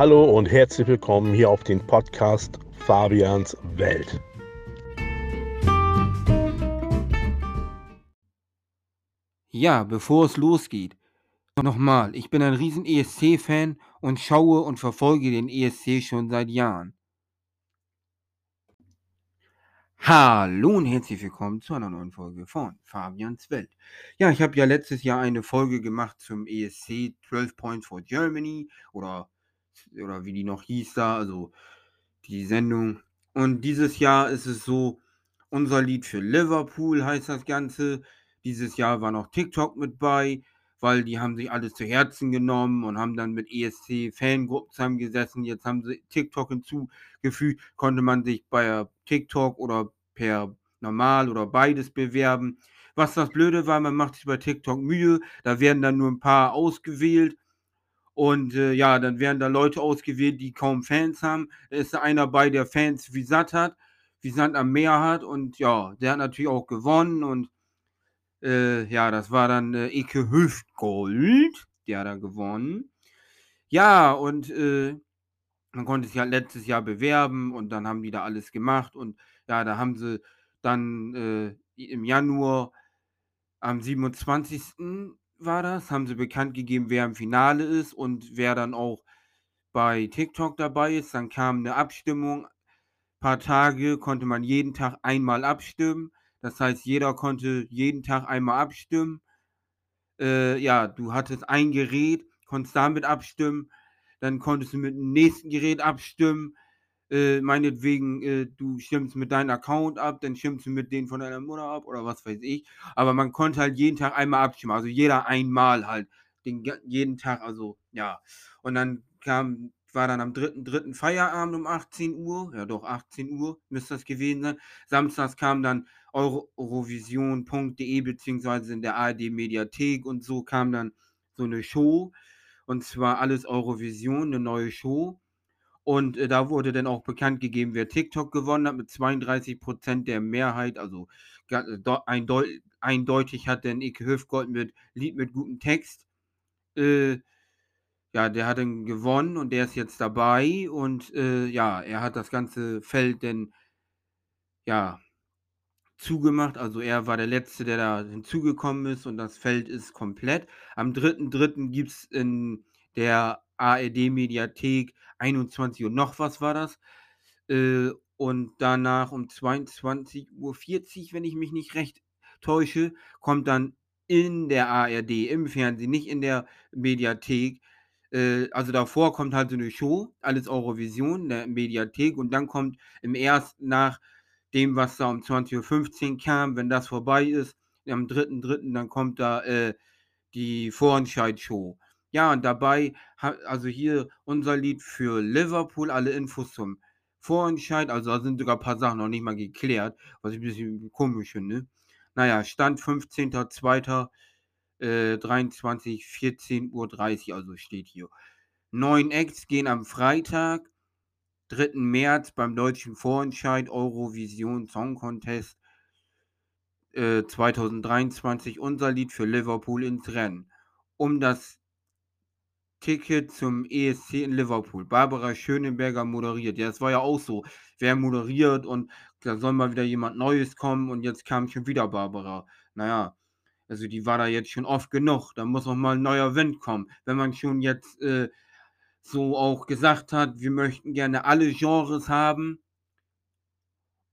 Hallo und herzlich willkommen hier auf den Podcast Fabians Welt. Ja, bevor es losgeht, nochmal, ich bin ein riesen ESC-Fan und schaue und verfolge den ESC schon seit Jahren. Hallo und herzlich willkommen zu einer neuen Folge von Fabians Welt. Ja, ich habe ja letztes Jahr eine Folge gemacht zum ESC 12 Points for Germany oder, oder wie die noch hieß da, also die Sendung. Und dieses Jahr ist es so, unser Lied für Liverpool heißt das Ganze. Dieses Jahr war noch TikTok mit bei, weil die haben sich alles zu Herzen genommen und haben dann mit ESC-Fangruppen zusammengesessen. Jetzt haben sie TikTok hinzugefügt, konnte man sich bei TikTok oder per normal oder beides bewerben. Was das Blöde war, man macht sich bei TikTok Mühe, da werden dann nur ein paar ausgewählt und äh, ja, dann werden da Leute ausgewählt, die kaum Fans haben. Da ist einer bei, der Fans wie satt hat, wie Sand am Meer hat und ja, der hat natürlich auch gewonnen und äh, ja, das war dann äh, Ike Hüftgold, der hat da gewonnen. Ja, und äh, man konnte sich halt letztes Jahr bewerben und dann haben die da alles gemacht und ja, da haben sie dann äh, im Januar am 27. war das, haben sie bekannt gegeben, wer im Finale ist und wer dann auch bei TikTok dabei ist. Dann kam eine Abstimmung. Ein paar Tage konnte man jeden Tag einmal abstimmen. Das heißt, jeder konnte jeden Tag einmal abstimmen. Äh, ja, du hattest ein Gerät, konntest damit abstimmen. Dann konntest du mit dem nächsten Gerät abstimmen. Äh, meinetwegen, äh, du stimmst mit deinem Account ab, dann stimmst du mit denen von deiner Mutter ab oder was weiß ich. Aber man konnte halt jeden Tag einmal abstimmen. Also jeder einmal halt. Den, jeden Tag, also ja. Und dann kam war dann am 3.3. Feierabend um 18 Uhr, ja doch 18 Uhr müsste das gewesen sein. Samstags kam dann eurovision.de beziehungsweise in der ARD Mediathek und so kam dann so eine Show und zwar alles Eurovision, eine neue Show. Und äh, da wurde dann auch bekannt gegeben, wer TikTok gewonnen hat mit 32% der Mehrheit. Also eindeutig, eindeutig hat dann Ike Höfgold mit Lied mit gutem Text äh, ja, der hat dann gewonnen und der ist jetzt dabei und äh, ja, er hat das ganze Feld dann ja zugemacht. Also er war der Letzte, der da hinzugekommen ist und das Feld ist komplett. Am 3.3. gibt es in der ARD-Mediathek 21 Uhr noch was war das. Äh, und danach um 22.40 Uhr, wenn ich mich nicht recht täusche, kommt dann in der ARD, im Fernsehen, nicht in der Mediathek, äh, also davor kommt halt so eine Show, alles Eurovision, der Mediathek und dann kommt im ersten nach dem, was da um 20.15 Uhr kam, wenn das vorbei ist, am 3.3., dann kommt da äh, die Vorentscheid-Show. Ja, und dabei, also hier unser Lied für Liverpool, alle Infos zum Vorentscheid, also da sind sogar ein paar Sachen noch nicht mal geklärt, was ich ein bisschen komisch finde. Naja, Stand 15.02 äh, 23, 14.30 Uhr, also steht hier. Neun Acts gehen am Freitag, 3. März beim deutschen Vorentscheid Eurovision Song Contest äh, 2023 unser Lied für Liverpool ins Rennen. Um das Ticket zum ESC in Liverpool. Barbara Schönenberger moderiert. Ja, das war ja auch so. Wer moderiert und da soll mal wieder jemand Neues kommen und jetzt kam schon wieder Barbara. Naja, also die war da jetzt schon oft genug. Da muss auch mal ein neuer Wind kommen. Wenn man schon jetzt äh, so auch gesagt hat, wir möchten gerne alle Genres haben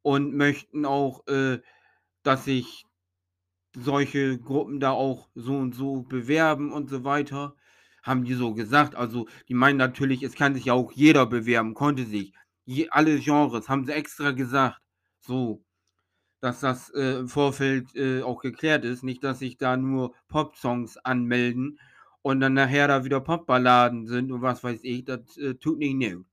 und möchten auch, äh, dass sich solche Gruppen da auch so und so bewerben und so weiter. Haben die so gesagt. Also die meinen natürlich, es kann sich ja auch jeder bewerben, konnte sich. Je, alle Genres haben sie extra gesagt. So dass das äh, im Vorfeld äh, auch geklärt ist. Nicht, dass sich da nur Pop-Songs anmelden und dann nachher da wieder Popballaden sind und was weiß ich. Das äh, tut nicht new.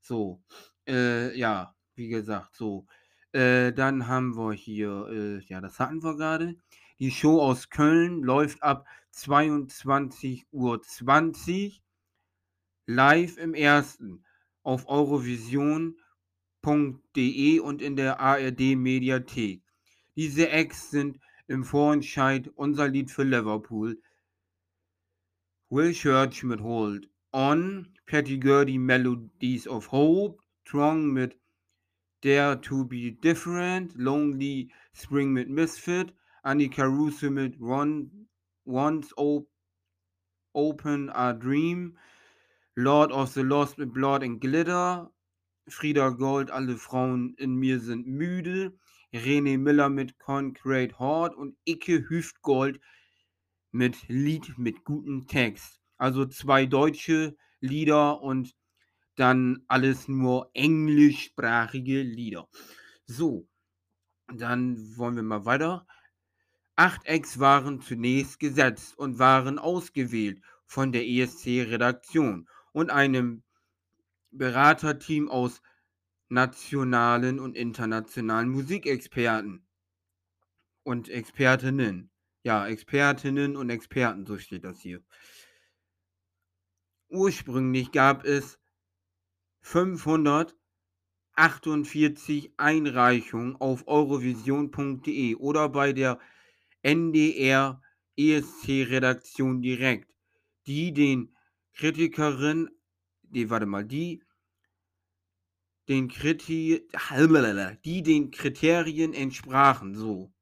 So, äh, ja, wie gesagt, so. Äh, dann haben wir hier, äh, ja, das hatten wir gerade. Die Show aus Köln läuft ab 22.20 Uhr live im ersten auf Eurovision www.de und in der ARD Mediathek. Diese Acts sind im Vorentscheid unser Lied für Liverpool. Will Church mit Hold, On, Patty Gurdy Melodies of Hope, Strong mit Dare to be Different, Lonely Spring mit Misfit, Annika Russo mit Ron, Once Op Open a Dream, Lord of the Lost mit Blood and Glitter, Frieda Gold, alle Frauen in mir sind müde, René Miller mit Concrete Heart und Icke Hüftgold mit Lied mit gutem Text. Also zwei deutsche Lieder und dann alles nur englischsprachige Lieder. So, dann wollen wir mal weiter. Acht Acts waren zunächst gesetzt und waren ausgewählt von der ESC-Redaktion und einem Beraterteam aus nationalen und internationalen Musikexperten und Expertinnen. Ja, Expertinnen und Experten, so steht das hier. Ursprünglich gab es 548 Einreichungen auf eurovision.de oder bei der NDR ESC-Redaktion direkt, die den Kritikerinnen, die, warte mal, die den Kriti die den Kriterien entsprachen, so.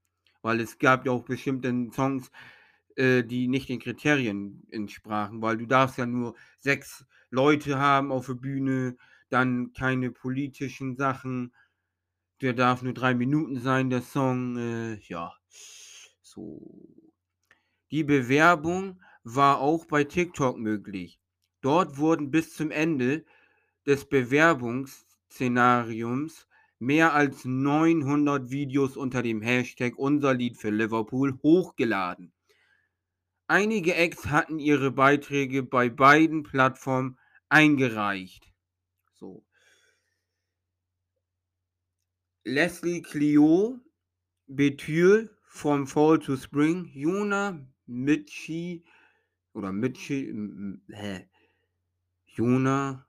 Weil es gab ja auch bestimmte Songs, äh, die nicht den Kriterien entsprachen, weil du darfst ja nur sechs Leute haben auf der Bühne, dann keine politischen Sachen. Der darf nur drei Minuten sein, der Song. Äh, ja, so. Die Bewerbung war auch bei TikTok möglich. Dort wurden bis zum Ende des Bewerbungsszenariums mehr als 900 Videos unter dem Hashtag Unser Lied für Liverpool hochgeladen. Einige Acts hatten ihre Beiträge bei beiden Plattformen eingereicht. So. Leslie Clio, Betül from Fall to Spring, Jona Mitchi oder Mitchi, hä? Jona,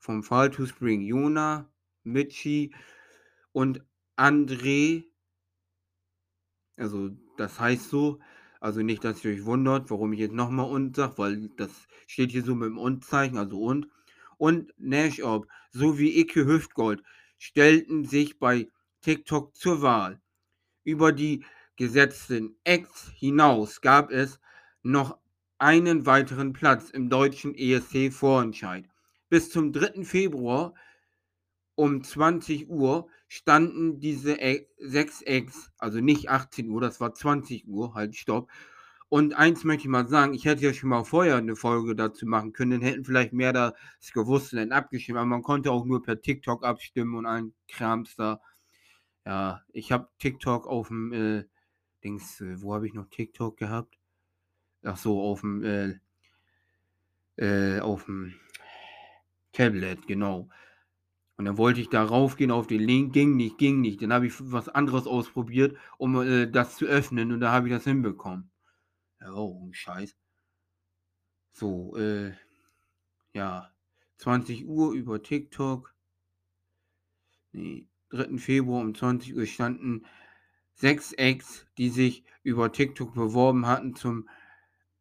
vom Fall to Spring, Jona, Mitchi und André, also das heißt so, also nicht, dass ihr euch wundert, warum ich jetzt nochmal und sage, weil das steht hier so mit dem Und-Zeichen, also und. Und Nash Up sowie Icke Hüftgold stellten sich bei TikTok zur Wahl. Über die gesetzten Acts hinaus gab es noch einen weiteren Platz im deutschen ESC-Vorentscheid. Bis zum 3. Februar um 20 Uhr standen diese sechs Eggs, also nicht 18 Uhr, das war 20 Uhr, halt stopp. Und eins möchte ich mal sagen, ich hätte ja schon mal vorher eine Folge dazu machen können, dann hätten vielleicht mehr das gewusst und dann abgestimmt, aber man konnte auch nur per TikTok abstimmen und ein Krams da. Ja, ich habe TikTok auf dem, äh, Dings, äh, wo habe ich noch TikTok gehabt? Ach so, auf dem, äh, äh, auf dem Tablet, genau. Und dann wollte ich da raufgehen auf den Link, ging nicht, ging nicht. Dann habe ich was anderes ausprobiert, um äh, das zu öffnen und da habe ich das hinbekommen. Oh, Scheiß. So, äh, ja, 20 Uhr über TikTok. Nee, 3. Februar um 20 Uhr standen sechs Ex, die sich über TikTok beworben hatten zum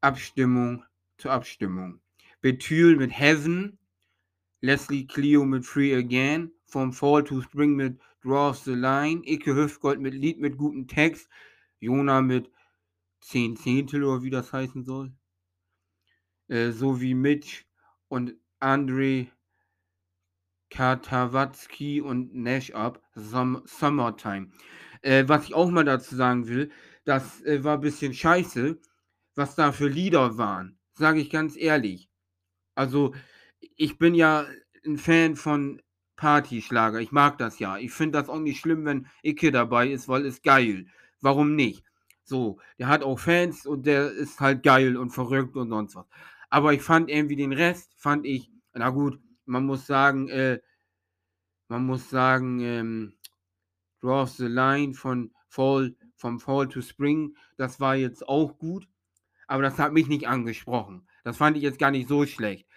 Abstimmung, zur Abstimmung. Betül mit Heaven, Leslie Clio mit Free Again, From Fall to Spring mit Draws the Line, Icke Hüftgold mit Lied mit gutem Text, Jona mit 10 Zehntel oder wie das heißen soll, äh, sowie Mitch und Andre Katawatzki und Nash Up, Summertime. Äh, was ich auch mal dazu sagen will, das äh, war ein bisschen scheiße, was da für Lieder waren. Sage ich ganz ehrlich. Also, ich bin ja ein Fan von Partyschlager. Ich mag das ja. Ich finde das auch nicht schlimm, wenn Icke dabei ist, weil es geil. Warum nicht? So, der hat auch Fans und der ist halt geil und verrückt und sonst was. Aber ich fand irgendwie den Rest, fand ich, na gut, man muss sagen, äh, man muss sagen, ähm, Draws the Line von Fall, vom Fall to Spring, das war jetzt auch gut, aber das hat mich nicht angesprochen. Das fand ich jetzt gar nicht so schlecht.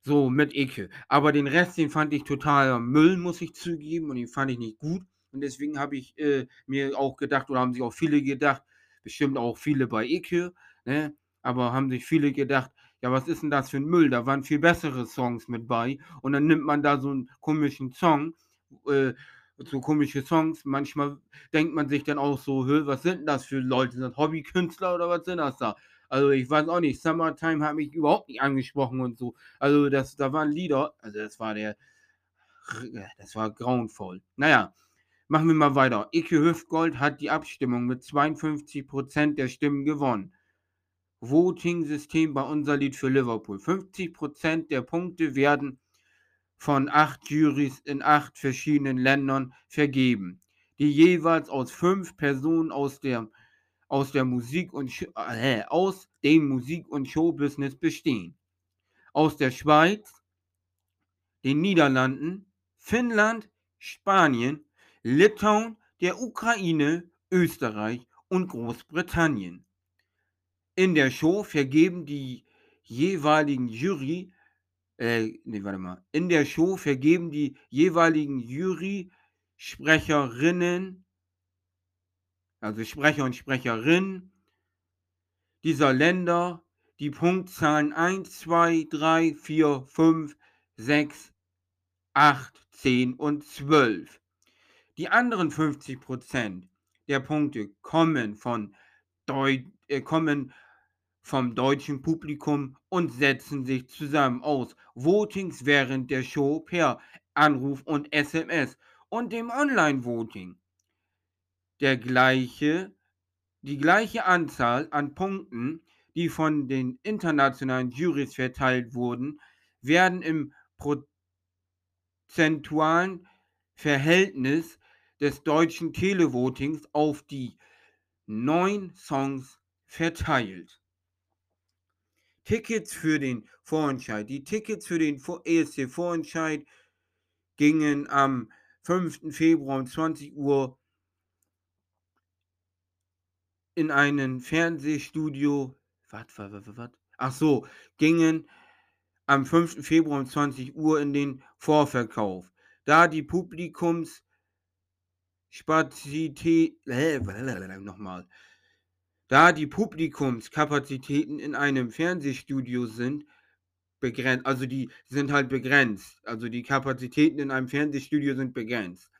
So, mit Ecke. Aber den Rest, den fand ich total Müll, muss ich zugeben, und den fand ich nicht gut. Und deswegen habe ich äh, mir auch gedacht, oder haben sich auch viele gedacht, bestimmt auch viele bei Ecke, ne? aber haben sich viele gedacht, ja, was ist denn das für ein Müll? Da waren viel bessere Songs mit bei. Und dann nimmt man da so einen komischen Song, äh, so komische Songs. Manchmal denkt man sich dann auch so, "Hä, was sind denn das für Leute? Sind das Hobbykünstler oder was sind das da?" Also, ich weiß auch nicht, Summertime hat mich überhaupt nicht angesprochen und so. Also, das da waren Lieder also, das war der das war grauenvoll. Na ja, machen wir mal weiter. Icke Hüftgold hat die Abstimmung mit 52% der Stimmen gewonnen. Voting-System bei Unser Lied für Liverpool. 50% der Punkte werden von acht Jurys in acht verschiedenen Ländern vergeben, die jeweils aus fünf Personen aus der, aus der Musik und äh, aus dem Musik- und Showbusiness bestehen. Aus der Schweiz, den Niederlanden, Finnland, Spanien, Litauen, der Ukraine, Österreich und Großbritannien. In der Show vergeben die jeweiligen Jury, äh, nee, warte mal. In der Show vergeben die jeweiligen Jury-Sprecherinnen, also Sprecher und Sprecherinnen dieser Länder die Punktzahlen 1, 2, 3, 4, 5, 6, 8, 10 und 12. Die anderen 50% der Punkte kommen von Deu äh, kommen vom deutschen Publikum und setzen sich zusammen aus Votings während der Show per Anruf und SMS und dem Online-Voting. Der gleiche, die gleiche Anzahl an Punkten, die von den internationalen Jurys verteilt wurden, werden im prozentualen Verhältnis des deutschen Televotings auf die neun Songs verteilt. Tickets für den Vorentscheid. Die Tickets für den Vor- ESC-Vorentscheid gingen am 5. Februar um 20 Uhr in einen Fernsehstudio. Was, was, was, was? Ach so, gingen am 5. Februar um 20 Uhr in den Vorverkauf. Da die Äh, nochmal. Da die Publikumskapazitäten in einem Fernsehstudio sind, begrenzt, also die sind halt begrenzt. Also die Kapazitäten in einem Fernsehstudio sind begrenzt.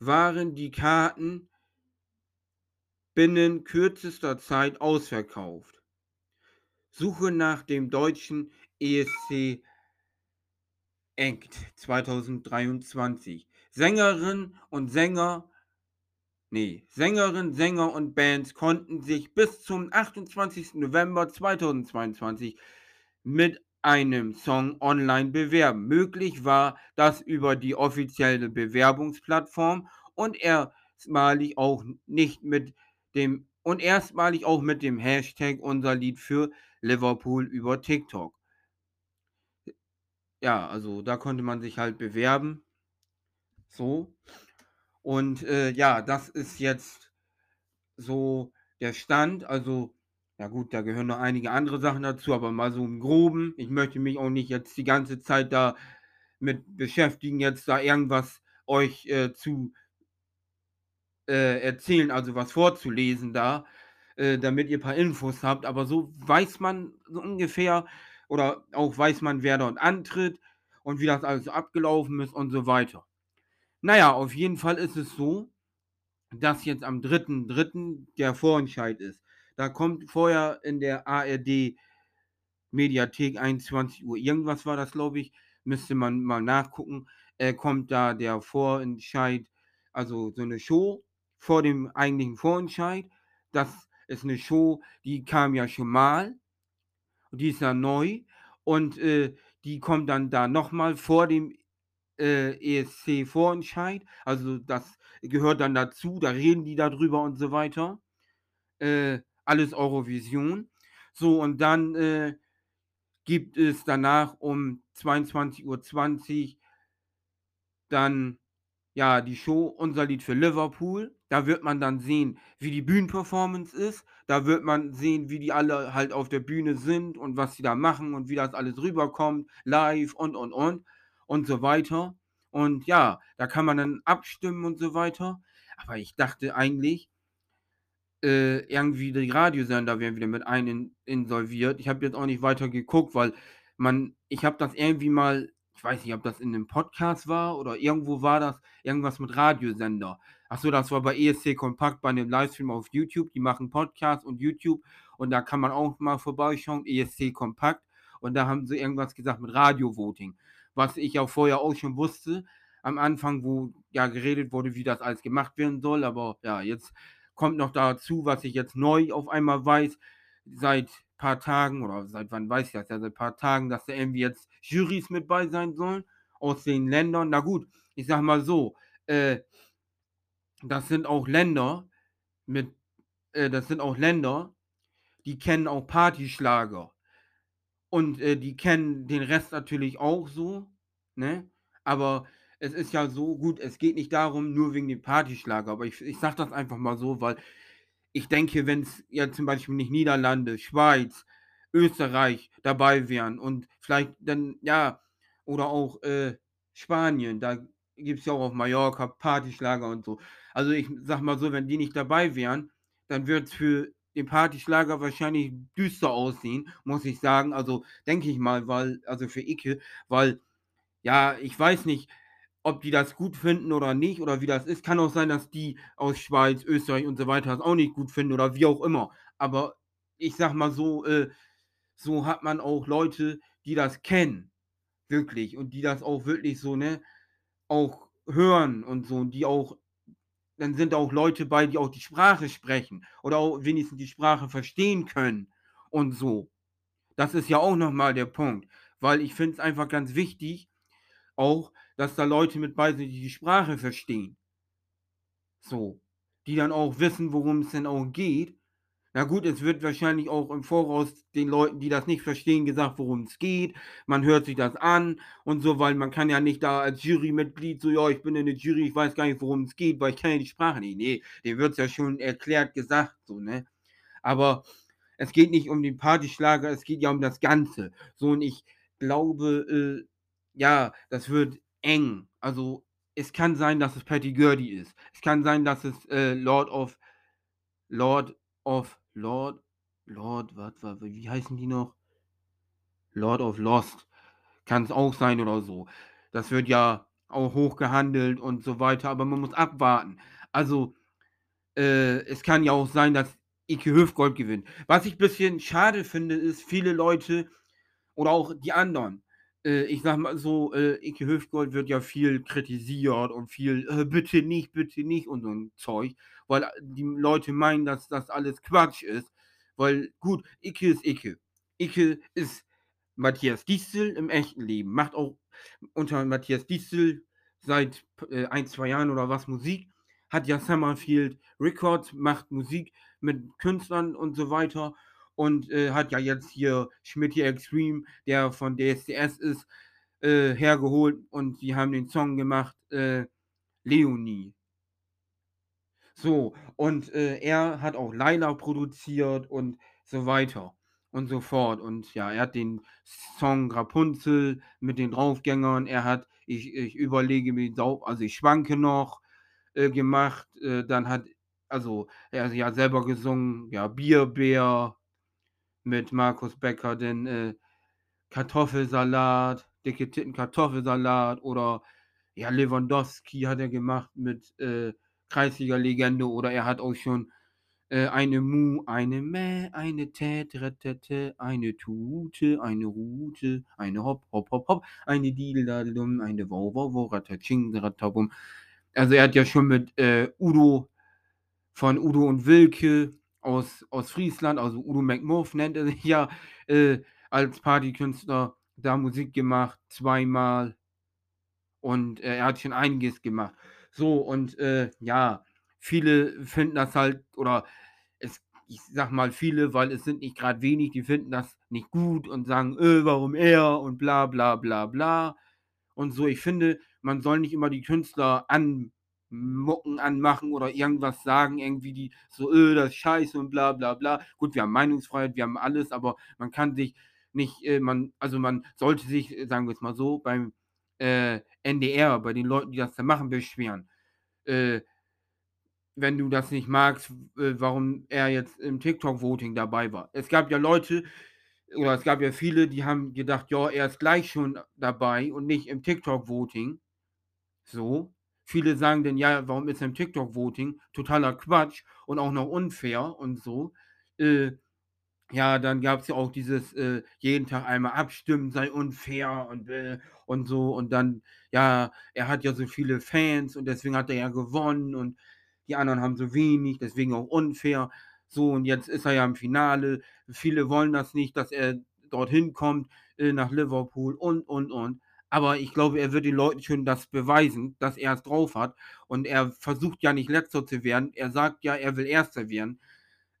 Waren die Karten binnen kürzester Zeit ausverkauft. Suche nach dem deutschen ESC Act 2023. Sängerinnen und Sänger Nee, Sängerinnen, Sänger und Bands konnten sich bis zum 28. November 2022 mit einem Song online bewerben. Möglich war das über die offizielle Bewerbungsplattform und erstmalig auch nicht mit dem und erstmalig auch mit dem Hashtag unser Lied für Liverpool über TikTok. Ja, also da konnte man sich halt bewerben. So. Und äh, ja, das ist jetzt so der Stand. Also, ja gut, da gehören noch einige andere Sachen dazu, aber mal so im Groben. Ich möchte mich auch nicht jetzt die ganze Zeit da mit beschäftigen, jetzt da irgendwas euch äh, zu äh, erzählen, also was vorzulesen da, äh, damit ihr ein paar Infos habt. Aber so weiß man so ungefähr oder auch weiß man, wer dort antritt und wie das alles abgelaufen ist und so weiter. Naja, auf jeden Fall ist es so, dass jetzt am 3.3. der Vorentscheid ist. Da kommt vorher in der ARD Mediathek 21 Uhr, irgendwas war das, glaube ich, müsste man mal nachgucken, äh, kommt da der Vorentscheid, also so eine Show vor dem eigentlichen Vorentscheid. Das ist eine Show, die kam ja schon mal, die ist ja neu und äh, die kommt dann da nochmal vor dem äh, ESC-Vorentscheid. Also das gehört dann dazu, da reden die darüber und so weiter. Äh, alles Eurovision. So, und dann äh, gibt es danach um 22.20 Uhr dann ja die Show Unser Lied für Liverpool. Da wird man dann sehen, wie die Bühnenperformance ist. Da wird man sehen, wie die alle halt auf der Bühne sind und was sie da machen und wie das alles rüberkommt, live und und und und so weiter. Und ja, da kann man dann abstimmen und so weiter. Aber ich dachte eigentlich, äh, irgendwie die Radiosender werden wieder mit ein insolviert. Ich habe jetzt auch nicht weiter geguckt, weil man ich habe das irgendwie mal ich weiß nicht, ob das in 'nem Podcast war oder irgendwo war das irgendwas mit Radiosender. Ach so, das war bei ESC Kompakt bei 'nem Livestream auf YouTube. Die machen Podcast und YouTube und da kann man auch mal vorbeischauen, ESC Kompakt. Und da haben sie irgendwas gesagt mit Radio-Voting, was ich auch vorher auch schon wusste am Anfang, wo ja geredet wurde, wie das alles gemacht werden soll. Aber ja, jetzt kommt noch dazu, was ich jetzt neu auf einmal weiß, seit paar Tagen oder seit wann weiß ich das? Ja, seit paar Tagen, dass da irgendwie jetzt Jurys mit bei sein sollen aus den Ländern. Na gut, ich sage mal so, äh das sind auch Länder mit äh, das sind auch Länder, die kennen auch Partyschlager. Und, äh, die kennen den Rest natürlich auch so, ne? Aber es ist ja so gut, es geht nicht darum, nur wegen dem Partyschlager, aber ich ich sage das einfach mal so, weil ich denke, wenn's jetzt zum Beispiel nicht Niederlande, Schweiz, Österreich dabei wären und vielleicht dann ja, oder auch, äh, Spanien, da gibt's ja auch auf Mallorca Partyschlager und so. Also, ich sage mal so, wenn die nicht dabei wären, dann würd's für den Partyschlager wahrscheinlich düster aussehen, muss ich sagen. Also, denke ich mal, weil also, für Icke, weil ja, ich weiß nicht, ob die das gut finden oder nicht oder wie das ist. Kann auch sein, dass die aus Schweiz, Österreich und so weiter das auch nicht gut finden oder wie auch immer. Aber ich sage mal so, äh, so hat man auch Leute, die das kennen, wirklich und die das auch wirklich so, ne, auch hören und so und die auch dann sind auch Leute bei, die auch die Sprache sprechen oder auch wenigstens die Sprache verstehen können und so. Das ist ja auch noch mal der Punkt, weil ich finde es einfach ganz wichtig auch, dass da Leute mit bei sind, die die Sprache verstehen. So, die dann auch wissen, worum's denn auch geht. Na gut, es wird wahrscheinlich auch im Voraus den Leuten, die das nicht verstehen, gesagt, worum's geht. Man hört sich das an und so, weil man kann ja nicht da als Jurymitglied so: „Ja, ich bin in der Jury, ich weiß gar nicht, worum's geht, weil ich kenne ja die Sprache nicht.“ Ne, dem wird's ja schon erklärt gesagt so, ne? Aber es geht nicht um den Partyschlager, es geht ja um das Ganze. So und ich glaube, äh, ja, das wird eng. Also, es kann sein, dass es Patty Gurdy ist. Es kann sein, dass es, äh, Lord of Lord of Lord Lord was wa wie heißen die noch? Lord of Lost. Kann's auch sein oder so. Das wird ja auch hoch gehandelt und so weiter, aber man muss abwarten. Also, äh, es kann ja auch sein, dass Icke Hüftgold gewinnt. Was ich bisschen schade finde, ist, viele Leute oder auch die anderen äh, ich sage mal so, äh, Icke Hüftgold wird ja viel kritisiert und viel: „Äh, bitte nicht, bitte nicht“ und so 'n Zeug, weil a die Leute meinen, dass das alles Quatsch ist, weil gut, Icke ist Icke. Icke ist Matthias Diestel im echten Leben, macht auch unter Matthias Diestel seit äh, 1, 2 Jahren oder was Musik, hat ja Summerfield Records, macht Musik mit Künstlern und so weiter und, äh, hat ja jetzt hier Schmitti Extreme, der von DSDS ist, äh, hergeholt und die haben den Song gemacht, äh, „Leonie“. So, und, äh, er hat auch „Laila“ produziert und so weiter und so fort. Und ja, er hat den Song „Rapunzel“ mit den Draufgängern. Er hat „Ich ich überlege mir also, ich schwanke noch“, äh, gemacht. Äh, dann hat also, er hat ja selber gesungen, ja, „Bier-Bär“ mit Markus Becker, dann, äh, „Kartoffelsalat“, „Dicke Titten Kartoffelsalat“ oder ja, „Lewandowski“ hat er gemacht mit, äh, „Kreisliga-Legende“ oder er hat auch schon, äh, „Eine Mu, eine Mä, eine Tä-Tä-Tä-Tä, eine Tute, eine Rute, eine Hopp, Hopp, Hopp, Hopp, eine Dideldadelum, eine Wow, Wow, Wow, Ratatsching, Ratabum. Also, er hat ja schon mit, äh, Udo von Udo und Wilke aus aus Friesland, also, Udo McMuff nennt er sich ja, äh, als Partykünstler da Musik gemacht, zweimal. Und, äh, er hat schon einiges gemacht. So und, äh, ja, viele finden das halt oder es ich sage mal viele, weil es sind nicht grad wenig, die finden das nicht gut und sagen: „Äh, warum er“ und bla bla bla bla und so. Ich finde, man soll nicht immer die Künstler anmucken, anmachen oder irgendwas sagen, irgendwie die so: „Äh, das ist scheiße“ und bla bla bla. Gut, wir haben Meinungsfreiheit, wir haben alles, aber man kann sich nicht, äh man also, man sollte sich, sagen wir's mal so, beim, äh, NDR, bei den Leuten, die das da machen, beschweren. Äh wenn du das nicht magst, äh, warum er jetzt im TikTok-Voting dabei war. Es gab ja Leute oder es gab ja viele, die haben gedacht: „Ja, er ist gleich schon dabei und nicht im TikTok-Voting.“ So. Viele sagen dann: „Ja, warum ist er im TikTok-Voting?“ Totaler Quatsch und auch noch unfair und so. Äh, ja, dann gab's ja auch dieses, äh, jeden Tag einmal abstimmen sei unfair und, äh, und so und dann, ja, er hat ja so viele Fans und deswegen hat er ja gewonnen und die anderen haben so wenig, deswegen auch unfair. So, und jetzt ist er ja im Finale. Viele wollen das nicht, dass er dorthin kommt, äh, nach Liverpool und, und, und. Aber ich glaube, er wird den Leuten schon das beweisen, dass er es drauf hat. Und er versucht ja nicht Letzter zu werden. Er sagt ja, er will Erster werden.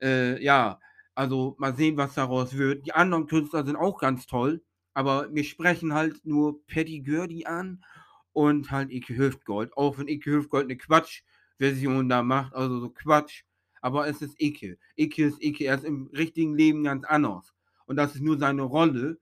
Äh, ja, also mal sehen, was daraus wird. Die anderen Künstler sind auch ganz toll, aber mir sprechen halt nur Paddy Gurdy an und halt Ike Hüftgold. Auch wenn Ike Hüftgold eine Quatsch-Version da macht, also so Quatsch. Aber es ist Ike. Ike ist Ike. Er ist im richtigen Leben ganz anders. Und das ist nur seine Rolle.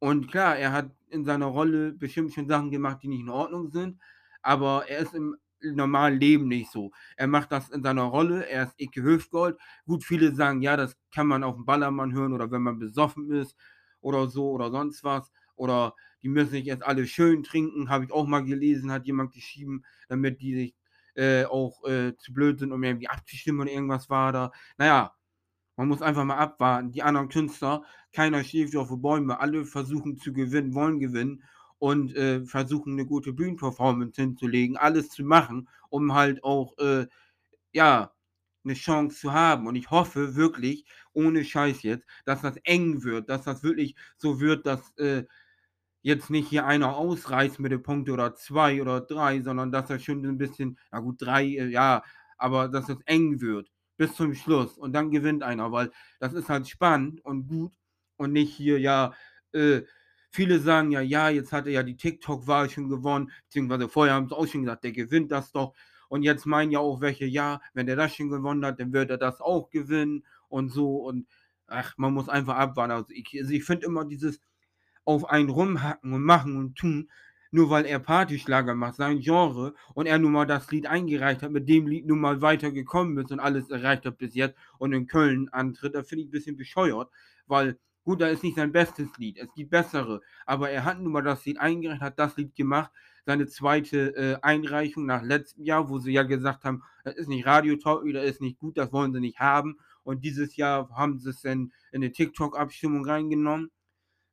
Und klar, er hat in seiner Rolle bestimmt schon Sachen gemacht, die nicht in Ordnung sind. Aber er ist im normalen Leben nicht so. Er macht das in seiner Rolle. Er ist Ike Hüftgold. Gut, viele sagen, ja, das kann man auf dem Ballermann hören oder wenn man besoffen ist oder so oder sonst was. Oder die müssen sich jetzt alle schön trinken, habe ich auch mal gelesen, hat jemand geschrieben, damit die sich äh, auch äh, zu blöd sind, um irgendwie abzustimmen oder irgendwas war da. Naja, man muss einfach mal abwarten. Die anderen Künstler, keiner schläft auf die Bäume, alle versuchen zu gewinnen, wollen gewinnen und äh, versuchen eine gute Bühnenperformance hinzulegen, alles zu machen, um halt auch, äh, ja, eine Chance zu haben. Und ich hoffe wirklich, ohne Scheiß jetzt, dass das eng wird, dass das wirklich so wird, dass äh, jetzt nicht hier einer ausreißt mit den Punkten oder zwei oder drei, sondern dass das schon ein bisschen, ja gut, drei, äh, ja, aber dass es eng wird bis zum Schluss und dann gewinnt einer, weil das ist halt spannend und gut und nicht hier, ja, äh, viele sagen ja, ja, jetzt hat er ja die TikTok-Wahl schon gewonnen, beziehungsweise vorher haben sie auch schon gesagt, der gewinnt das doch. Und jetzt meinen ja auch welche, ja, wenn der das schon gewonnen hat, dann wird er das auch gewinnen und so. Und ach, man muss einfach abwarten. Also ich, also ich finde immer dieses auf einen rumhacken und machen und tun, nur weil er Partyschlager macht, sein Genre, und er nun mal das Lied eingereicht hat, mit dem Lied nun mal weitergekommen ist und alles erreicht hat bis jetzt und in Köln antritt, da finde ich ein bisschen bescheuert, weil gut, da ist nicht sein bestes Lied, es gibt bessere, aber er hat nun mal das Lied eingereicht, hat das Lied gemacht, seine zweite äh, Einreichung nach letztem Jahr, wo sie ja gesagt haben, das ist nicht radiotauglich, das ist nicht gut, das wollen sie nicht haben. Und dieses Jahr haben sie es dann in eine TikTok-Abstimmung reingenommen.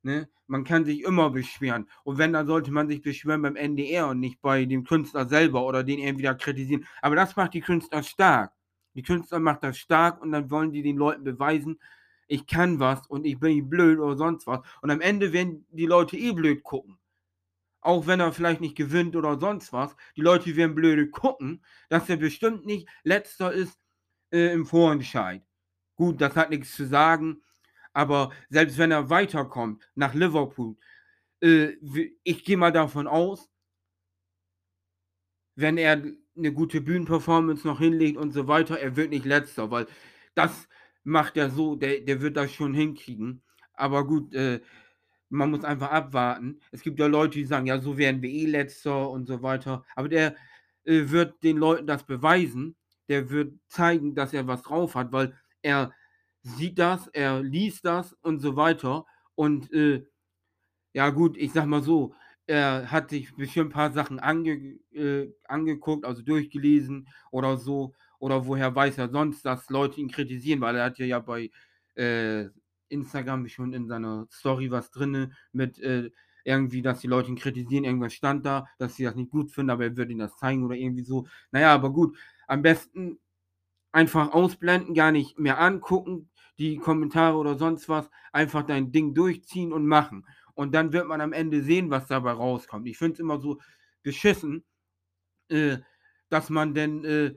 Ne? Man kann sich immer beschweren. Und wenn, dann sollte man sich beschweren beim NDR und nicht bei dem Künstler selber oder den irgendwie da kritisieren. Aber das macht die Künstler stark. Die Künstler macht das stark und dann wollen die den Leuten beweisen, ich kann was und ich bin nicht blöd oder sonst was. Und am Ende werden die Leute eh blöd gucken. Auch wenn er vielleicht nicht gewinnt oder sonst was. Die Leute werden blöd gucken, dass er bestimmt nicht letzter ist äh, im Vorentscheid. Gut, das hat nichts zu sagen. Aber selbst wenn er weiterkommt nach Liverpool, äh, ich gehe mal davon aus, wenn er eine gute Bühnenperformance noch hinlegt und so weiter, er wird nicht letzter, weil das macht er so, der, der wird das schon hinkriegen. Aber gut, äh, man muss einfach abwarten. Es gibt ja Leute, die sagen, ja, so werden wir eh letzter und so weiter. Aber der äh, wird den Leuten das beweisen. Der wird zeigen, dass er was drauf hat, weil er sieht das, er liest das und so weiter. Und äh, ja, gut, ich sag mal so, er hat sich bestimmt ein paar Sachen ange, äh, angeguckt, also durchgelesen oder so. Oder woher weiß er sonst, dass Leute ihn kritisieren, weil er hat ja, bei äh, Instagram schon in seiner Story was drin mit äh, irgendwie, dass die Leute ihn kritisieren. Irgendwas stand da, dass sie das nicht gut finden, aber er würde ihnen das zeigen oder irgendwie so. Naja, aber gut, am besten einfach ausblenden, gar nicht mehr angucken, die Kommentare oder sonst was, einfach dein Ding durchziehen und machen. Und dann wird man am Ende sehen, was dabei rauskommt. Ich finde es immer so beschissen, äh, dass man denn äh,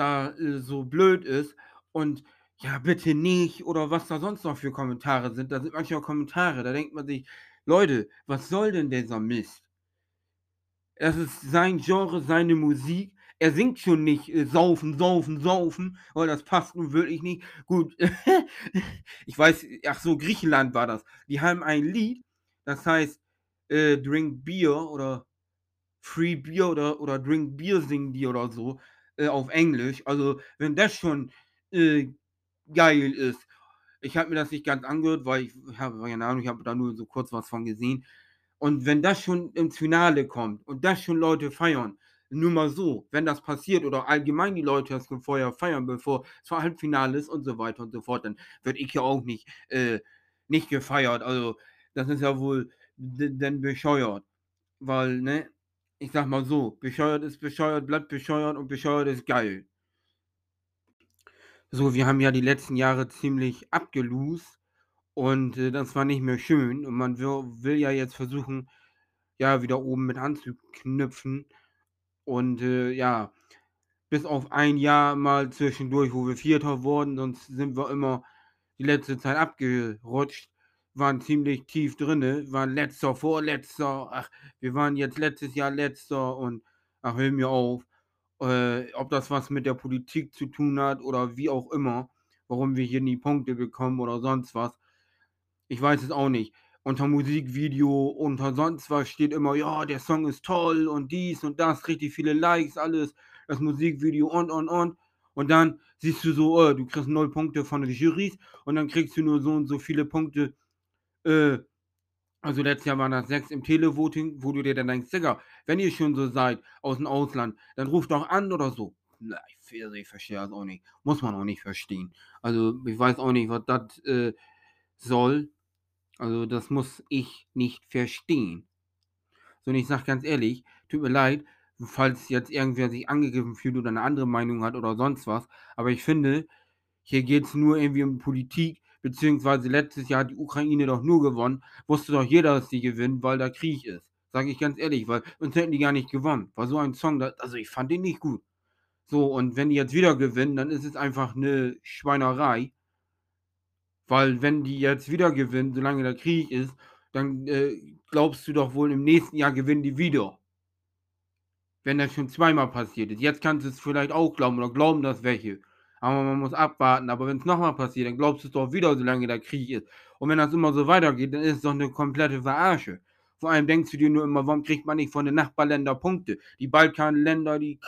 da äh, so blöd ist und ja, bitte nicht oder was da sonst noch für Kommentare sind. Da sind manchmal Kommentare, da denkt man sich, Leute, was soll denn dieser Mist? Das ist sein Genre, seine Musik er singt schon nicht äh, saufen, saufen, saufen, weil das passt nun wirklich nicht. Gut, ich weiß, ach so, Griechenland war das. Die haben ein Lied, das heißt äh, Drink Beer oder Free Beer oder, oder Drink Beer singen die oder so. Äh, auf Englisch. Also, wenn das schon, äh, geil ist. Ich habe mir das nicht ganz angehört, weil ich habe keine Ahnung, ich habe da nur so kurz was von gesehen. Und wenn das schon ins Finale kommt und das schon Leute feiern, nur mal so, wenn das passiert oder allgemein die Leute das schon vorher feiern, bevor es Halbfinale ist und so weiter und so fort, dann würde ich ja auch nicht, äh, nicht gefeiert. Also, das ist ja wohl dann bescheuert. Weil, ne, ich sage mal so, bescheuert ist bescheuert, bleibt bescheuert und bescheuert ist geil. So, wir haben ja die letzten Jahre ziemlich abgelost und, äh, das war nicht mehr schön und man will will ja jetzt versuchen, ja, wieder oben mit anzuknüpfen und, äh, ja, bis auf ein Jahr mal zwischendurch, wo wir Vierter wurden, sonst sind wir immer die letzte Zeit abgerutscht, waren ziemlich tief drinne, waren Letzter, Vorletzter. Ach, wir waren jetzt letztes Jahr Letzter und ach, hör mir auf. Äh, ob das was mit der Politik zu tun hat oder wie auch immer, warum wir hier nie Punkte bekommen oder sonst was. Ich weiß es auch nicht. Unter Musikvideo, unter sonst was steht immer: „Ja, der Song ist toll und dies und das, richtig viele Likes, alles, das Musikvideo und, und, und.“ Und dann siehst du so, äh, du kriegst 0 Punkte von den Jurys und dann kriegst du nur so und so viele Punkte, äh also letztes Jahr waren das 6 im Televoting, wo du dir dann denkst: „Digga, wenn ihr schon so seid aus'm Ausland, dann ruft doch an oder so.“ Na, ich ich verstehe das auch nicht. Muss man auch nicht verstehen. Also, ich weiß auch nicht, was das, äh, soll. Also, das muss ich nicht verstehen. So, und ich sage ganz ehrlich, tut mir leid, falls jetzt irgendwer sich angegriffen fühlt oder 'ne andere Meinung hat oder sonst was, aber ich finde, hier geht's nur irgendwie um Politik, beziehungsweise letztes Jahr hat die Ukraine doch nur gewonnen. Wusste doch jeder, dass die gewinnen, weil da Krieg ist. Sage ich ganz ehrlich, weil sonst hätten die gar nicht gewonnen. War so ein Song, da also, ich fand den nicht gut. So, und wenn die jetzt wieder gewinnen, dann ist es einfach 'ne Schweinerei. Weil wenn die jetzt wieder gewinnen, solange der Krieg ist, dann, äh, glaubst du doch wohl, im nächsten Jahr gewinnen die wieder. Wenn das schon zweimal passiert ist. Jetzt kannst du es vielleicht auch glauben oder glauben das welche. Aber man muss abwarten. Aber wenn's noch mal passiert, dann glaubst du's doch wieder, solange der Krieg ist. Und wenn das immer so weitergeht, dann ist es doch 'ne komplette Verarsche. Vor allem denkst du dir nur immer: „Warum kriegt man nicht von den Nachbarländer Punkte?“ Die Balkanländer, die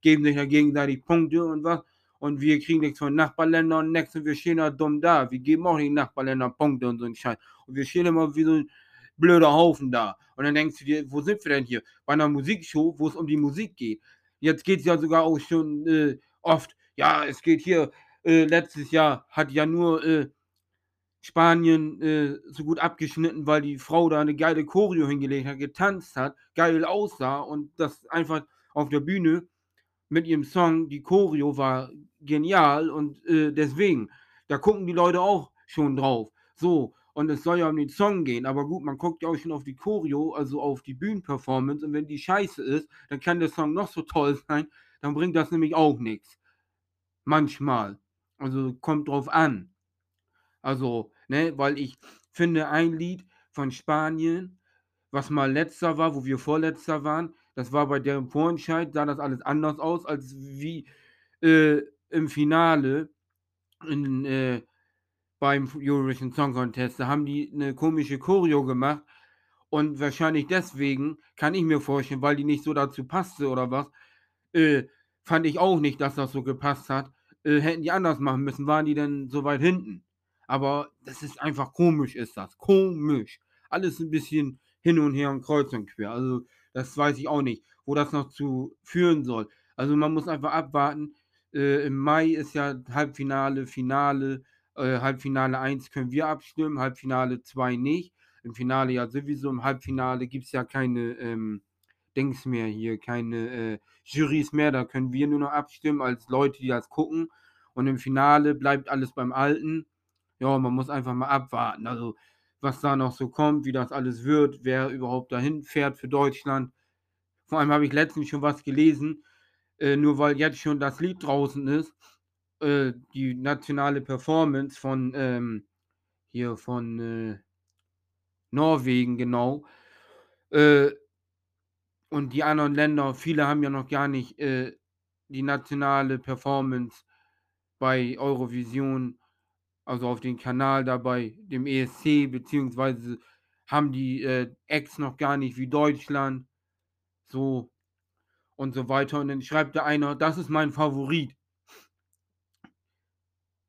geben sich ja gegenseitig Punkte und was. Und wir kriegen nix von Nachbarländern und nix und wir stehen da dumm da. Wir geben auch den Nachbarländern Punkte und so 'n Scheiß. Und wir stehen immer wie so 'n blöder Haufen da. Und dann denkst du dir: „Wo sind wir denn hier? Bei 'ner Musikshow, wo's um die Musik geht.“ Jetzt geht's ja sogar auch schon, äh, oft ja, es geht hier äh, letztes Jahr hat ja nur, äh, Spanien, äh, so gut abgeschnitten, weil die Frau da 'ne geile Choreo hingelegt hat, getanzt hat, geil aussah und das einfach auf der Bühne mit ihrem Song die Choreo war genial und, äh, deswegen, da gucken die Leute auch schon drauf. So, und es soll ja um den Song gehen, aber gut, man guckt ja auch schon auf die Choreo, also auf die Bühnenperformance und wenn die scheiße ist, dann kann der Song noch so toll sein, dann bringt das nämlich auch nix. Manchmal. Also, kommt drauf an. Also, ne, weil ich finde, ein Lied von Spanien, was mal Letzter war, wo wir Vorletzter waren, das war bei deren Vorentscheid sah das alles anders aus als wie, äh, im Finale in, äh beim Eurovision Song Contest. Da haben die 'ne komische Choreo gemacht und wahrscheinlich deswegen, kann ich mir vorstellen, weil die nicht so dazu passte oder was, äh, fand ich auch nicht, dass das so gepasst hat. Äh, hätten die anders machen müssen, waren die denn so weit hinten. Aber das ist einfach komisch ist das, komisch. Alles 'n bisschen hin und her und kreuz und quer. Also, das weiß ich auch nicht, wo das noch zu führen soll. Also, man muss einfach abwarten. Äh, im Mai ist ja Halbfinale, Finale. Äh, Halbfinale 1 können wir abstimmen, Halbfinale 2 nicht. Im Finale ja sowieso. Im Halbfinale gibt's ja keine, ähm, Dings mehr hier, keine, äh, Jurys mehr. Da können wir nur noch abstimmen als Leute, die das gucken. Und im Finale bleibt alles beim Alten. Ja, man muss einfach mal abwarten. Also, was da noch so kommt, wie das alles wird, wer überhaupt dahin fährt für Deutschland. Vor allem habe ich letztens schon was gelesen, äh, nur weil jetzt schon das Lied draußen ist, äh, die nationale Performance von, ähm hier von, äh Norwegen, genau. Und die anderen Länder, viele haben ja noch gar nicht, äh, die nationale Performance bei Eurovision, also auf den Kanal da bei dem ESC, beziehungsweise haben die, äh, Acts noch gar nicht wie Deutschland. So. und so weiter. Und dann schreibt da einer: „Das ist mein Favorit.“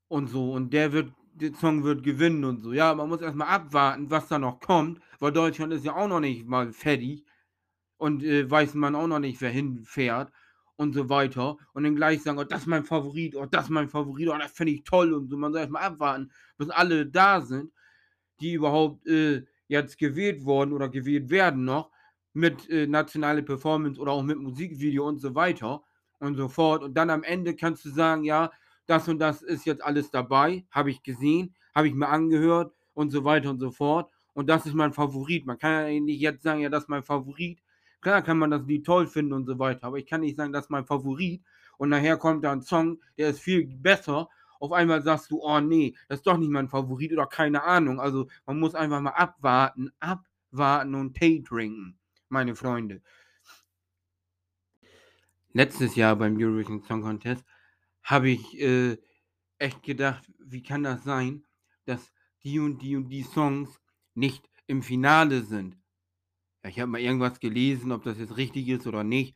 Und so, und der wird der Song wird gewinnen und so. Ja, man muss erst mal abwarten, was da noch kommt, weil Deutschland ist ja auch noch nicht mal fertig und, äh, weiß man auch noch nicht, wer hinfährt und so weiter. Und dann gleich sagen: „Oh, das ist mein Favorit. Oh, das ist mein Favorit. Oh, das finde ich toll“ und so. Man soll erst mal abwarten, bis alle da sind, die überhaupt, äh, jetzt gewählt wurden oder gewählt werden noch mit, äh, nationale Performance oder auch mit Musikvideo und so weiter und so fort. Und dann am Ende kannst du sagen: „Ja, das und das ist jetzt alles dabei, habe ich gesehen, habe ich mir angehört“ und so weiter und so fort. Und das ist mein Favorit. Man kann ja nicht jetzt sagen: „Ja, das ist mein Favorit.“ Klar kann man das Lied toll finden und so weiter, aber ich kann nicht sagen, das ist mein Favorit und nachher kommt da 'n Song, der ist viel besser. Auf einmal sagst du: „Oh ne, das ist doch nicht mein Favorit“ oder keine Ahnung. Also, man muss einfach mal abwarten, abwarten und Tee trinken, meine Freunde. Letztes Jahr beim Eurovision Song Contest habe ich, äh, echt gedacht: „Wie kann das sein, dass die und die und die Songs nicht im Finale sind?“ Ja, ich habe mal irgendwas gelesen, ob das jetzt richtig ist oder nicht.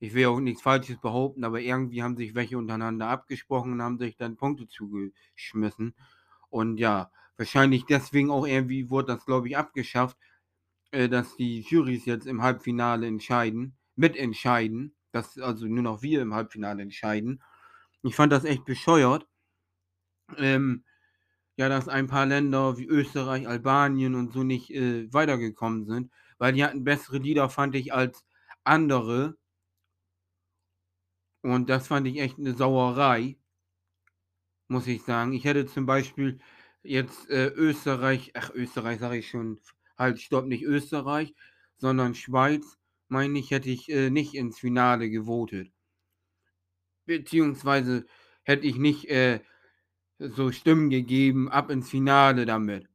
Ich will auch nichts Falsches behaupten, aber irgendwie haben sich welche untereinander abgesprochen und haben sich dann Punkte zugeschmissen. Und ja, wahrscheinlich deswegen auch irgendwie wurde das, glaube ich, abgeschafft, äh, dass die Jurys jetzt im Halbfinale entscheiden mitentscheiden, dass also nur noch wir im Halbfinale entscheiden. Ich fand das echt bescheuert. Ähm, ja, dass ein paar Länder wie Österreich, Albanien und so nicht, äh, weitergekommen sind, weil die hatten bessere Lieder, fand ich, als andere. Und das fand ich echt 'ne Sauerei muss ich sagen. Ich hätte zum Beispiel jetzt, äh, Österreich ach, Österreich sage ich schon, halt, stopp, nicht Österreich, sondern Schweiz, meine ich, hätte ich, äh, nicht ins Finale gewotet. Beziehungsweise hätte ich nicht, äh, so Stimmen gegeben: „Ab ins Finale damit.“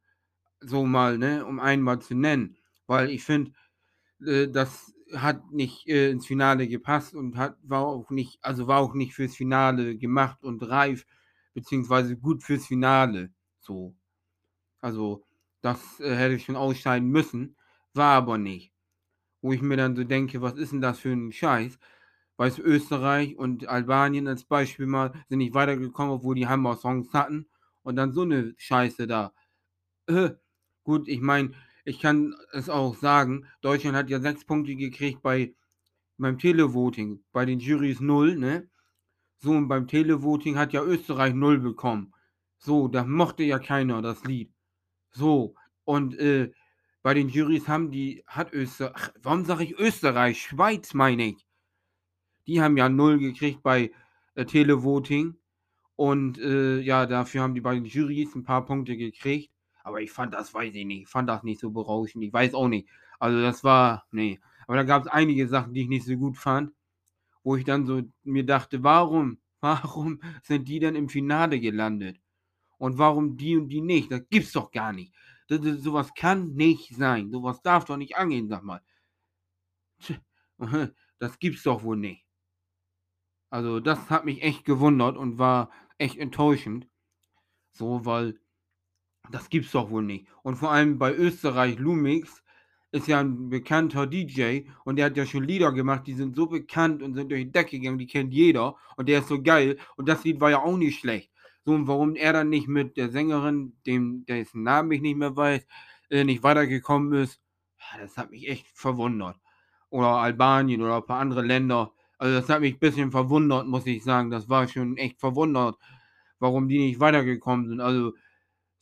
So mal, ne, um einen mal zu nennen, weil ich finde, äh, das hat nicht, äh, ins Finale gepasst und hat war auch nicht also, war auch nicht fürs Finale gemacht und reif, beziehungsweise gut fürs Finale, so. Also, das, äh, hätte schon ausscheiden müssen, war aber nicht. Wo ich mir dann so denke: „Was ist 'n das für 'n Scheiß?“ Weißt du, Österreich und Albanien als Beispiel mal sind nicht weitergekommen, obwohl die Hammer-Songs hatten und dann so 'ne Scheiße da. Äh, gut, ich meine, ich kann es auch sagen, Deutschland hat ja 6 Punkte gekriegt bei beim Televoting, bei den Jurys 0, ne? So, und beim Televoting hat ja Österreich 0 bekommen. So, das mochte ja keiner, das Lied. So, und, äh, bei den Jurys haben die hat Öster ach, warum sage ich Österreich? Schweiz meine ich. Die haben ja 0 gekriegt bei, äh, Televoting und, äh, ja, dafür haben die bei den Jurys 'n paar Punkte gekriegt. Aber ich fand das weiß ich nicht, fand das nicht so berauschend. Ich weiß auch nicht. Also, das war ne. Aber da gab's einige Sachen, die ich nicht so gut fand, wo ich dann so mir dachte: „Warum warum sind die denn im Finale gelandet? Und warum die und die nicht? Das gibt's doch gar nicht. D d so was kann nicht sein. So was darf doch nicht angehen, sage mal.“ Tja, das gibt's doch wohl nicht. Also, das hat mich echt gewundert und war echt enttäuschend. So, weil das gibt's doch wohl nicht. Und vor allem bei Österreich, Lumix ist ja 'n bekannter DJ und der hat ja schon Lieder gemacht, die sind so bekannt und sind durch die Decke gegangen, die kennt jeder und der ist so geil und das Lied war ja auch nicht schlecht. So, und warum er dann nicht mit der Sängerin, dem dessen Namen ich nicht mehr weiß, äh, nicht weitergekommen ist, ah, das hat mich echt verwundert. Oder Albanien oder 'n paar andere Länder. Also, das hat mich bisschen verwundert, muss ich sagen. Das war schon echt verwundert, warum die nicht weitergekommen sind. Also,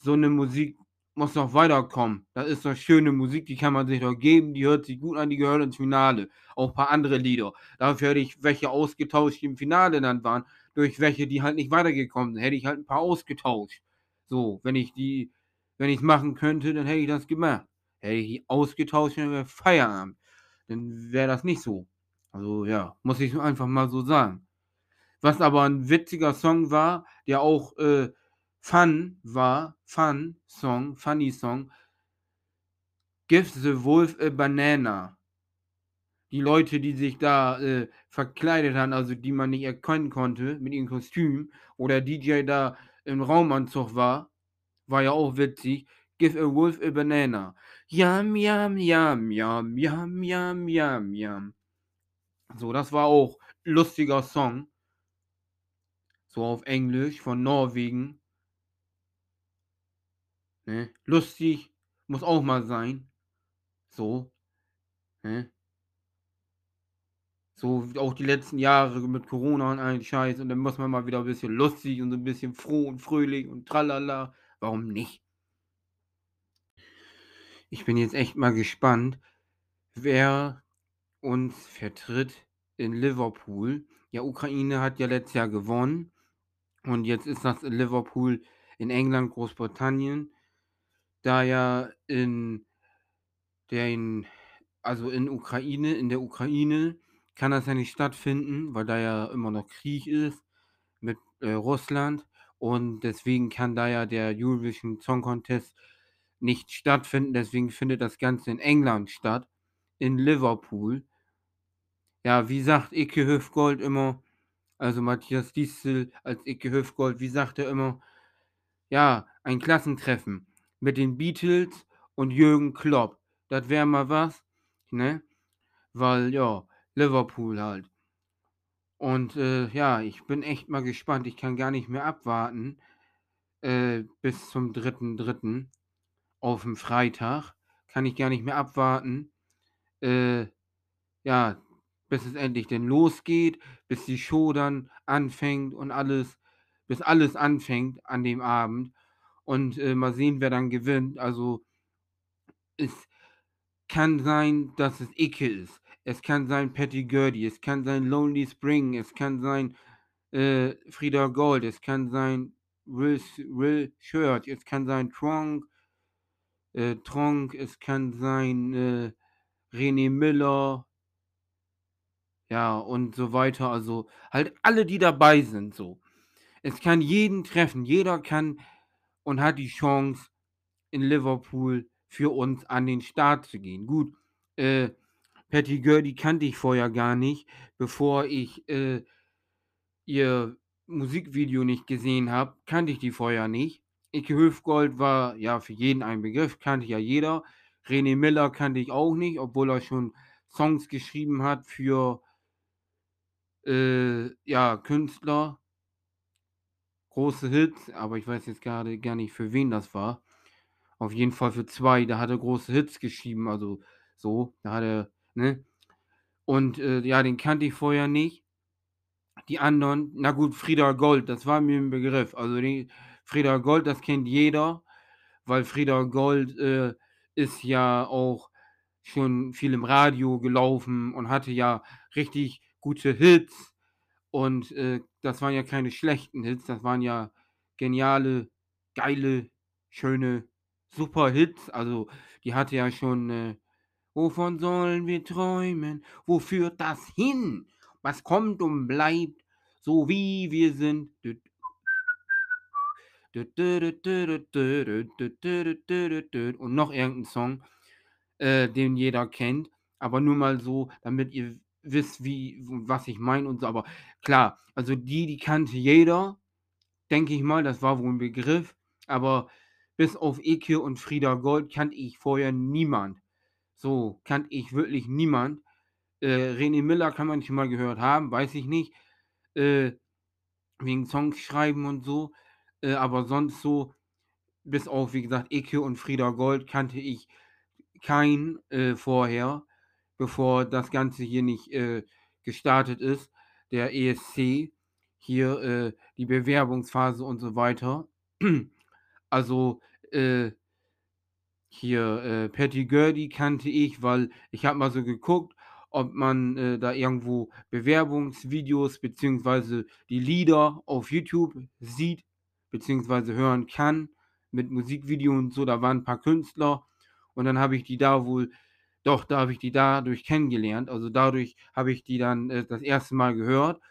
so 'ne Musik muss doch weiterkommen. Das ist doch schöne Musik, die kann man sich doch geben, die hört sich gut an, die gehört ins Finale. Auch paar andere Lieder. Dafür hätte ich welche ausgetauscht, die im Finale dann waren, durch welche, die halt nicht weitergekommen sind. Hätte ich halt 'n paar ausgetauscht. So, wenn ich die wenn ich's machen könnte, dann hätte ich das gemacht. Hätte ich die ausgetauscht, dann wäre Feierabend. Dann wäre das nicht so. Also, ja, muss ich einfach mal so sagen. Was aber 'n witziger Song war, der auch, äh, Fun war Fun-Song, Funny Song „Give the Wolf a Banana“. Die Leute, die sich da, äh, verkleidet haben, also die man nicht erkennen konnte mit ihren Kostümen, wo der DJ da im Raumanzug war, war ja auch witzig. „Give a wolf a banana. Yum, yum, yum, yum, yum, yum, yum, yum.“ So, das war auch lustiger Song. So auf Englisch von Norwegen. Ne? Lustig muss auch mal sein. So. Ne? So auch die letzten Jahre mit Corona und allen Scheiß und dann muss man mal wieder ein bisschen lustig und so ein bisschen froh und fröhlich und tralala. Warum nicht? Ich bin jetzt echt mal gespannt, wer uns vertritt in Liverpool. Ja, Ukraine hat ja letztes Jahr gewonnen und jetzt ist das in Liverpool in England, Großbritannien. Da ja in den also in Ukraine in der Ukraine kann das ja nicht stattfinden, weil da ja immer noch Krieg ist mit, äh, Russland und deswegen kann da ja der Eurovision Song Contest nicht stattfinden. Deswegen findet das Ganze in England statt, in Liverpool. Ja, wie sagt Icke Hüftgold immer also Matthias Diestel als Icke Hüftgold, wie sagt er immer? Ja, ein Klassentreffen mit den Beatles und Jürgen Klopp. Das wäre mal was, ne? Weil, ja, Liverpool halt. Und, äh, ja, ich bin echt mal gespannt. Ich kann gar nicht mehr abwarten, äh, bis zum 3.3. auf'm Freitag. Kann ich gar nicht mehr abwarten. Äh, ja, bis es endlich denn losgeht, bis die Show dann anfängt und alles bis alles anfängt an dem Abend und, äh, mal sehen, wer dann gewinnt. Also es kann sein, dass es Icke ist. Es kann sein Patty Gurdy, es kann sein Lonely Spring, es kann sein, äh, Frieda Gold, es kann sein Will Will Church, es kann sein Tronk äh, Tronk, es kann sein, äh, René Miller ja, und so weiter. Also, halt alle, die dabei sind so. Es kann jeden treffen. Jeder kann und hat die Chance, in Liverpool für uns an den Start zu gehen. Gut, äh, Patty Gurdy kannte ich vorher gar nicht, bevor ich, äh, ihr Musikvideo nicht gesehen habe, kannte ich die vorher nicht. Icke Hüftgold war, ja, für jeden ein Begriff, kannte ja jeder. René Miller kannte ich auch nicht, obwohl er schon Songs geschrieben hat für äh, ja, Künstler. Große Hits, aber ich weiß jetzt grade gar nicht, für wen das war. Auf jeden Fall für 2, da hat er große Hits geschrieben, also so, da hat er ne? Und, äh, ja, den kannte ich vorher nicht. Die anderen na gut, Frieda Gold, das war mir 'n Begriff. Also, die Frieda Gold, das kennt jeder, weil Frieda Gold, äh, ist ja auch schon viel im Radio gelaufen und hatte ja richtig gute Hits und, äh, das waren ja keine schlechten Hits, das waren ja geniale, geile, schöne, super Hits. Also, die hatte ja schon, äh: „Wovon sollen wir träumen? Wo führt das hin? Was kommt und bleibt, so wie wir sind?“ Und noch irgend 'n Song, äh, den jeder kennt, aber nur mal so, damit ihr wisst, wie was ich meine und so. Aber klar, also die, die kannte jeder, denke ich mal, das war wohl 'n Begriff, aber bis auf Icke und Frieda Gold kannte ich vorher niemand. So, kannte ich wirklich niemand. Äh, René Miller kann man schon mal gehört haben, weiß ich nicht, äh, wegen Songs schreiben und so, äh, aber sonst so, bis auf, wie gesagt, Icke und Frieda Gold kannte ich keinen, äh, vorher, bevor das Ganze hier nicht, äh, gestartet ist, der ESC, hier, äh, die Bewerbungsphase und so weiter. Also, äh hier, äh, Patty Gurdy kannte ich, weil ich habe mal so geguckt, ob man, äh, da irgendwo Bewerbungsvideos beziehungsweise die Lieder auf YouTube sieht beziehungsweise hören kann mit Musikvideo und so. Da waren 'n paar Künstler und dann habe ich die da wohl doch, da habe ich die dadurch kennengelernt. Also, dadurch habe ich die dann, äh, das 1. Mal gehört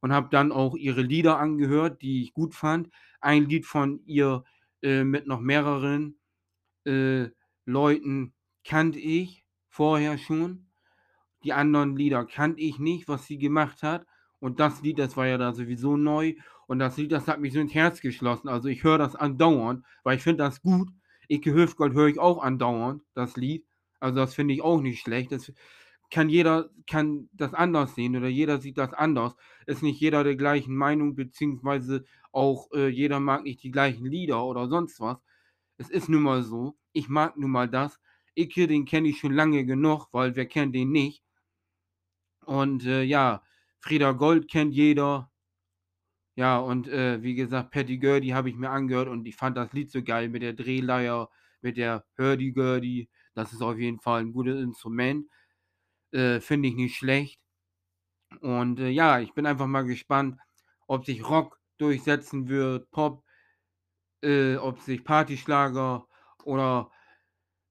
und habe dann auch ihre Lieder angehört, die ich gut fand. Ein Lied von ihr, äh, mit noch mehreren, äh, Leuten kannte ich vorher schon. Die anderen Lieder kannte ich nicht, was sie gemacht hat. Und das Lied, das war ja da sowieso neu. Und das Lied, das hat mich so ins Herz geschlossen. Also, ich höre das andauernd, weil ich finde das gut. Icke Hüftgold höre ich auch andauernd, das Lied. Also, das finde ich auch nicht schlecht. Das kann jeder kann das anders sehen oder jeder sieht das anders. Ist nicht jeder der gleichen Meinung, beziehungsweise auch äh, jeder mag nicht die gleichen Lieder oder sonst was. Es ist nun mal so. Ich mag nun mal das. Icke, den kenne ich schon lange genug, weil wer kennt den nicht? Und äh, ja, Frieda Gold kennt jeder. Ja, und äh, wie gesagt, Patty Gurdy habe ich mir angehört und ich fand das Lied so geil mit der Drehleier, mit der Hurdy-Gurdy. Das ist auf jeden Fall ein gutes Instrument. Äh, Finde ich nicht schlecht. Und äh, ja, ich bin einfach mal gespannt, ob sich Rock durchsetzen wird, Pop, äh, ob sich Partyschlager oder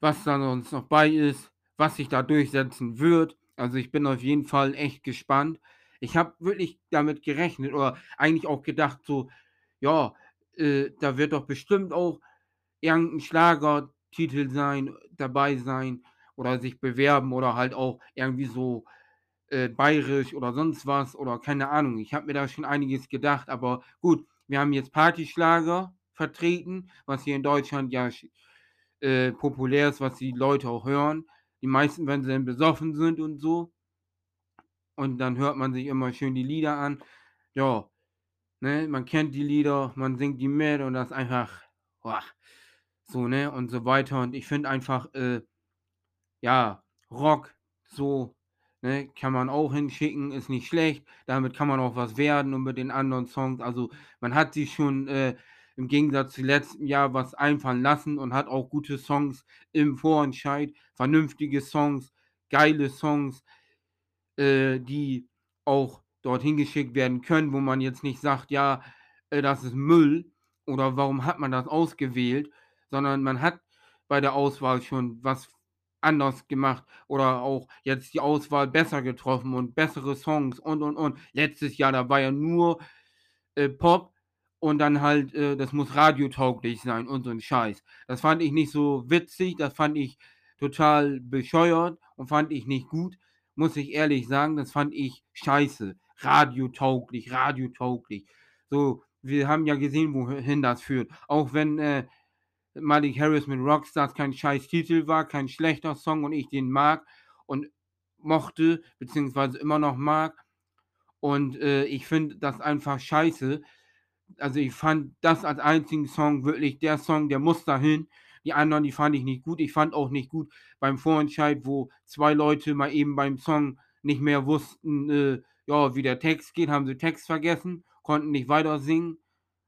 was da sonst noch bei ist, was sich da durchsetzen wird. Also ich bin auf jeden Fall echt gespannt. Ich habe wirklich damit gerechnet oder eigentlich auch gedacht, so, ja, äh, da wird doch bestimmt auch irgendein Schlagertitel sein, dabei sein oder sich bewerben oder halt auch irgendwie so äh, bayerisch oder sonst was oder keine Ahnung. Ich habe mir da schon einiges gedacht, aber gut, wir haben jetzt Partyschlager vertreten, was hier in Deutschland ja äh, populär ist, was die Leute auch hören. Die meisten, wenn sie dann besoffen sind und so. Und dann hört man sich immer schön die Lieder an. Ja, ne, man kennt die Lieder, man singt die mit und das ist einfach, boah, so, ne, und so weiter. Und ich finde einfach, äh, ja, Rock, so, ne, kann man auch hinschicken, ist nicht schlecht. Damit kann man auch was werden und mit den anderen Songs. Also, man hat sich schon äh, im Gegensatz zu letztem Jahr was einfallen lassen und hat auch gute Songs im Vorentscheid, vernünftige Songs, geile Songs, äh, die auch dorthin geschickt werden können, wo man jetzt nicht sagt, ja, äh, das ist Müll oder warum hat man das ausgewählt, sondern man hat bei der Auswahl schon was anders gemacht oder auch jetzt die Auswahl besser getroffen und bessere Songs und und und. Letztes Jahr, da war ja nur äh, Pop und dann halt, äh, das muss radiotauglich sein und so ein Scheiß. Das fand ich nicht so witzig, das fand ich total bescheuert und fand ich nicht gut, muss ich ehrlich sagen, das fand ich scheiße. Radiotauglich, radiotauglich. So, wir haben ja gesehen, wohin das führt. Auch wenn äh, Malik Harris mit Rockstars kein scheiß Titel war, kein schlechter Song und ich den mag und mochte, beziehungsweise immer noch mag. Und äh, ich finde das einfach scheiße. Also ich fand das als einzigen Song wirklich der Song, der muss dahin. Die anderen, die fand ich nicht gut. Ich fand auch nicht gut beim Vorentscheid, wo zwei Leute mal eben beim Song nicht mehr wussten, äh, ja, wie der Text geht, haben sie Text vergessen, konnten nicht weiter singen,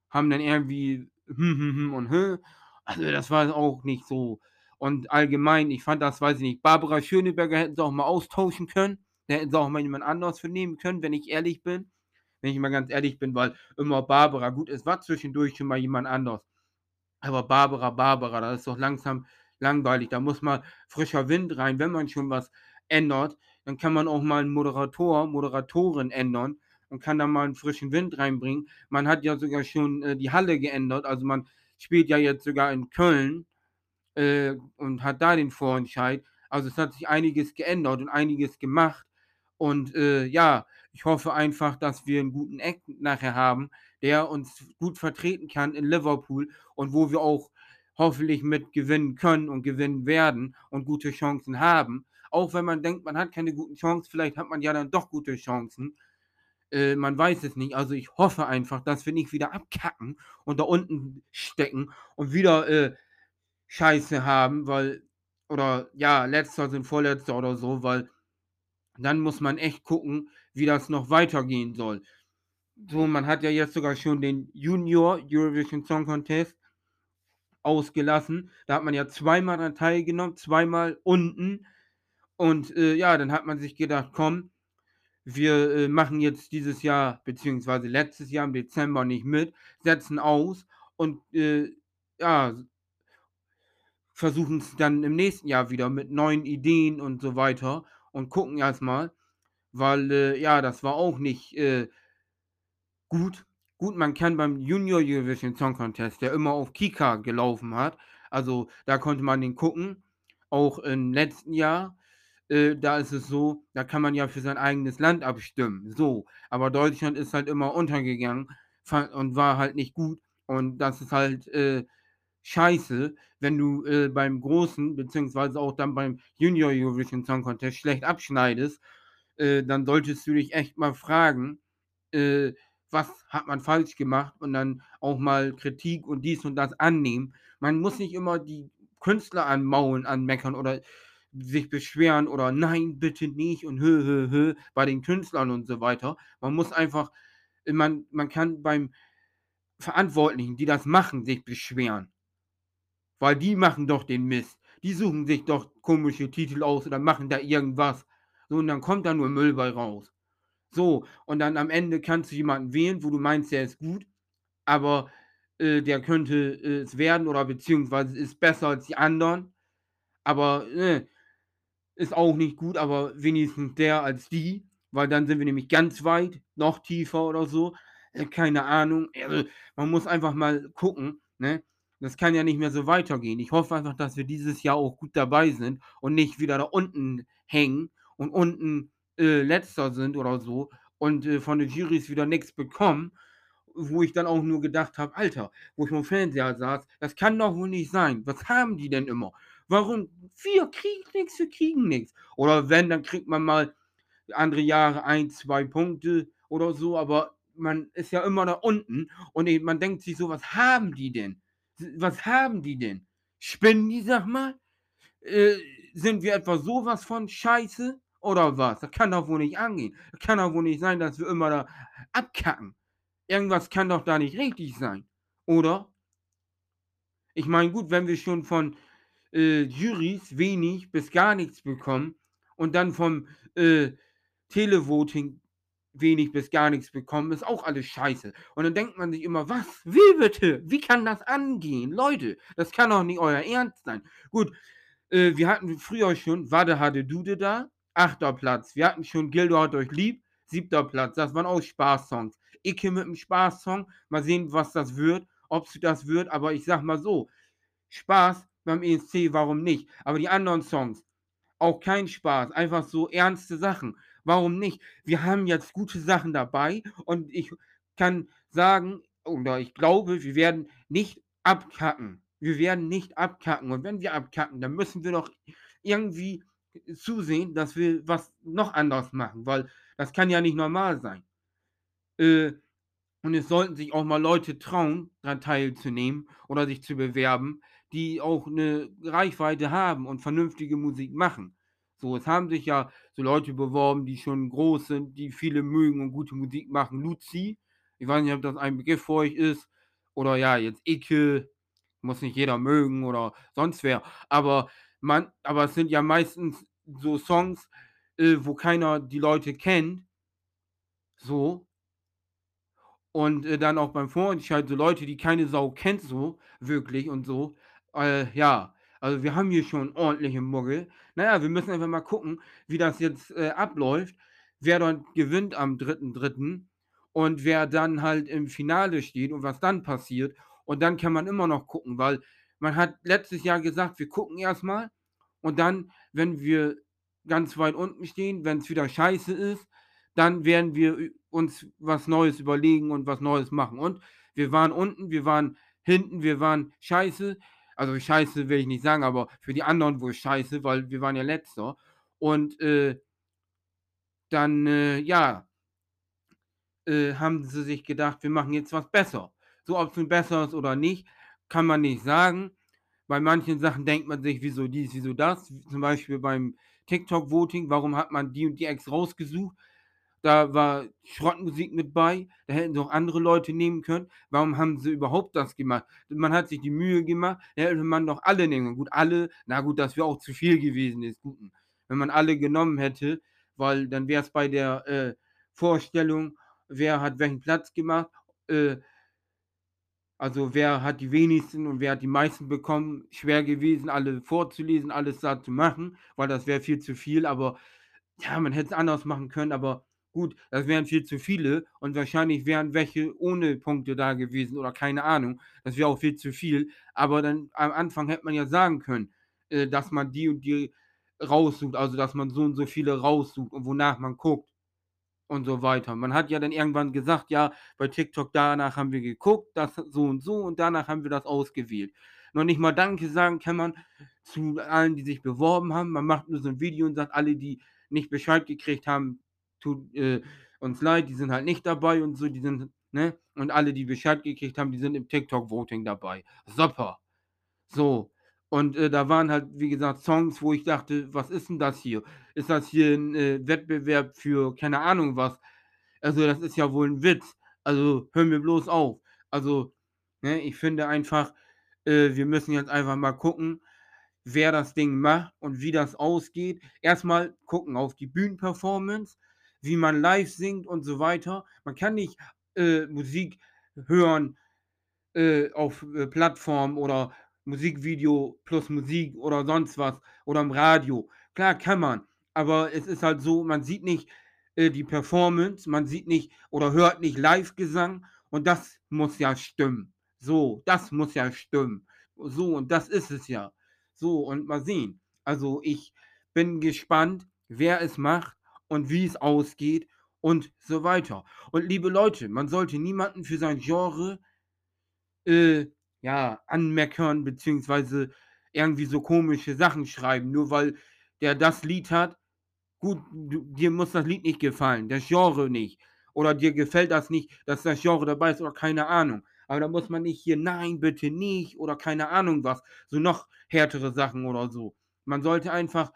haben dann irgendwie hm, hm, hm und hm. Also das war auch nicht so. Und allgemein, ich fand das, weiß ich nicht, Barbara Schöneberger hätten sie auch mal austauschen können. Da hätten sie auch mal jemand anderes für nehmen können, wenn ich ehrlich bin. Wenn ich mal ganz ehrlich bin, weil immer Barbara, gut, es war zwischendurch schon mal jemand anders. Aber Barbara, Barbara, das ist doch langsam langweilig. Da muss mal frischer Wind rein. Wenn man schon was ändert, dann kann man auch mal einen Moderator, Moderatorin ändern und kann da mal einen frischen Wind reinbringen. Man hat ja sogar schon äh, die Halle geändert. Also man spielt ja jetzt sogar in Köln äh, und hat da den Vorentscheid. Also es hat sich einiges geändert und einiges gemacht. Und äh, ja, ich hoffe einfach, dass wir einen guten Act nachher haben, der uns gut vertreten kann in Liverpool und wo wir auch hoffentlich mit gewinnen können und gewinnen werden und gute Chancen haben. Auch wenn man denkt, man hat keine guten Chancen, vielleicht hat man ja dann doch gute Chancen. Äh, man weiß es nicht. Also ich hoffe einfach, dass wir nicht wieder abkacken und da unten stecken und wieder äh, Scheiße haben, weil, oder ja, letzter sind vorletzter oder so, weil dann muss man echt gucken, wie das noch weitergehen soll. So, man hat ja jetzt sogar schon den Junior Eurovision Song Contest ausgelassen. Da hat man ja zweimal daran teilgenommen, zweimal unten. Und äh, ja, dann hat man sich gedacht, komm, wir äh, machen jetzt dieses Jahr, beziehungsweise letztes Jahr im Dezember nicht mit, setzen aus und äh, ja, versuchen es dann im nächsten Jahr wieder mit neuen Ideen und so weiter und gucken erstmal, weil äh, ja, das war auch nicht äh, gut. Gut, man kann beim Junior Eurovision Song Contest, der immer auf Kika gelaufen hat, also da konnte man den gucken, auch im letzten Jahr. Äh, da ist es so, da kann man ja für sein eigenes Land abstimmen. So, aber Deutschland ist halt immer untergegangen und war halt nicht gut. Und das ist halt äh, scheiße, wenn du äh, beim großen, beziehungsweise auch dann beim Junior Eurovision Song Contest schlecht abschneidest, äh, dann solltest du dich echt mal fragen, äh, was hat man falsch gemacht und dann auch mal Kritik und dies und das annehmen. Man muss nicht immer die Künstler anmaulen, anmeckern oder sich beschweren oder nein, bitte nicht und hö, hö, hö bei den Künstlern und so weiter. Man muss einfach, man, man kann beim Verantwortlichen, die das machen, sich beschweren. Weil die machen doch den Mist. Die suchen sich doch komische Titel aus oder machen da irgendwas. So, und dann kommt da nur Müll bei raus. So, und dann am Ende kannst du jemanden wählen, wo du meinst, der ist gut, aber äh, der könnte äh, es werden oder beziehungsweise ist besser als die anderen. Aber äh, ist auch nicht gut, aber wenigstens der als die, weil dann sind wir nämlich ganz weit, noch tiefer oder so. Äh, keine Ahnung. Also, man muss einfach mal gucken, ne? Das kann ja nicht mehr so weitergehen. Ich hoffe einfach, dass wir dieses Jahr auch gut dabei sind und nicht wieder da unten hängen und unten äh, letzter sind oder so und äh, von den Jurys wieder nichts bekommen, wo ich dann auch nur gedacht habe, Alter, wo ich vom Fernseher saß, das kann doch wohl nicht sein. Was haben die denn immer? Warum? Wir kriegen nichts, wir kriegen nichts. Oder wenn, dann kriegt man mal andere Jahre ein, zwei Punkte oder so, aber man ist ja immer da unten und man denkt sich so, was haben die denn? Was haben die denn? Spinnen die, sag mal? Äh, sind wir etwa sowas von Scheiße oder was? Das kann doch wohl nicht angehen. Das kann doch wohl nicht sein, dass wir immer da abkacken. Irgendwas kann doch da nicht richtig sein, oder? Ich meine, gut, wenn wir schon von äh, Jurys wenig bis gar nichts bekommen und dann vom äh, Televoting wenig bis gar nichts bekommen, ist auch alles scheiße. Und dann denkt man sich immer, was? Wie bitte? Wie kann das angehen? Leute, das kann doch nicht euer Ernst sein. Gut, äh, wir hatten früher schon Wade Hade Dude da, achter Platz. Wir hatten schon Gildo hat euch lieb, siebter Platz. Das waren auch Spaßsongs. Icke mit einem Spaßsong, mal sehen, was das wird, ob es das wird, aber ich sag mal so, Spaß beim ESC, warum nicht? Aber die anderen Songs, auch kein Spaß, einfach so ernste Sachen. Warum nicht? Wir haben jetzt gute Sachen dabei und ich kann sagen, oder ich glaube, wir werden nicht abkacken. Wir werden nicht abkacken. Und wenn wir abkacken, dann müssen wir doch irgendwie zusehen, dass wir was noch anders machen, weil das kann ja nicht normal sein. Äh, und es sollten sich auch mal Leute trauen, daran teilzunehmen oder sich zu bewerben, die auch eine Reichweite haben und vernünftige Musik machen. So, es haben sich ja so Leute beworben, die schon groß sind, die viele mögen und gute Musik machen. Luzi, ich weiß nicht, ob das ein Begriff für euch ist. Oder ja, jetzt Icke, muss nicht jeder mögen oder sonst wer. Aber man, aber es sind ja meistens so Songs, äh, wo keiner die Leute kennt. So. Und äh, dann auch beim Vorentscheid so Leute, die keine Sau kennt, so wirklich und so. Äh, ja, also wir haben hier schon ordentliche Muggel. Naja, wir müssen einfach mal gucken, wie das jetzt äh, abläuft, wer dann gewinnt am 3.3. und wer dann halt im Finale steht und was dann passiert. Und dann kann man immer noch gucken, weil man hat letztes Jahr gesagt, wir gucken erstmal und dann, wenn wir ganz weit unten stehen, wenn es wieder scheiße ist, dann werden wir uns was Neues überlegen und was Neues machen. Und wir waren unten, wir waren hinten, wir waren scheiße. Also scheiße will ich nicht sagen, aber für die anderen wohl scheiße, weil wir waren ja letzter. Und äh, dann, äh, ja, äh, haben sie sich gedacht, wir machen jetzt was besser. So, ob es nun besser ist oder nicht, kann man nicht sagen. Bei manchen Sachen denkt man sich, wieso dies, wieso das. Zum Beispiel beim TikTok-Voting, warum hat man die und die Ex rausgesucht? Da war Schrottmusik mit bei, da hätten sie auch andere Leute nehmen können. Warum haben sie überhaupt das gemacht? Man hat sich die Mühe gemacht, da hätte man doch alle nehmen. Gut, alle, na gut, das wäre auch zu viel gewesen, ist gut. Wenn man alle genommen hätte, weil dann wäre es bei der äh, Vorstellung, wer hat welchen Platz gemacht, äh, also wer hat die wenigsten und wer hat die meisten bekommen, schwer gewesen, alle vorzulesen, alles da zu machen, weil das wäre viel zu viel, aber ja, man hätte es anders machen können, aber Gut, das wären viel zu viele und wahrscheinlich wären welche ohne Punkte da gewesen oder keine Ahnung. Das wäre auch viel zu viel. Aber dann am Anfang hätte man ja sagen können, äh, dass man die und die raussucht, also dass man so und so viele raussucht und wonach man guckt. und so weiter. Man hat ja dann irgendwann gesagt, ja, bei TikTok danach haben wir geguckt, das so und so und danach haben wir das ausgewählt. Noch nicht mal Danke sagen kann man zu allen, die sich beworben haben. Man macht nur so ein Video und sagt, alle, die nicht Bescheid gekriegt haben, tut äh, uns leid, die sind halt nicht dabei und so, die sind, ne? Und alle, die Bescheid gekriegt haben, die sind im TikTok-Voting dabei. Super. So. Und äh, da waren halt, wie gesagt, Songs, wo ich dachte, was ist denn das hier? Ist das hier ein äh, Wettbewerb für keine Ahnung was? Also, das ist ja wohl ein Witz. Also, hör mir bloß auf. Also, ne, ich finde einfach, äh, wir müssen jetzt einfach mal gucken, wer das Ding macht und wie das ausgeht. Erstmal gucken auf die Bühnenperformance, wie man live singt und so weiter. Man kann nicht äh, Musik hören äh, auf äh, Plattformen oder Musikvideo plus Musik oder sonst was oder im Radio. Klar kann man, aber es ist halt so, man sieht nicht äh, die Performance, man sieht nicht oder hört nicht Live-Gesang und das muss ja stimmen. So, das muss ja stimmen. So, und das ist es ja. So, und mal sehen. Also ich bin gespannt, wer es macht und wie es ausgeht und so weiter. Und liebe Leute, man sollte niemanden für sein Genre äh, ja, anmeckern, beziehungsweise irgendwie so komische Sachen schreiben, nur weil der das Lied hat. Gut, du, dir muss das Lied nicht gefallen, das Genre nicht. Oder dir gefällt das nicht, dass das Genre dabei ist oder keine Ahnung. Aber da muss man nicht hier, nein, bitte nicht oder keine Ahnung was. So noch härtere Sachen oder so. Man sollte einfach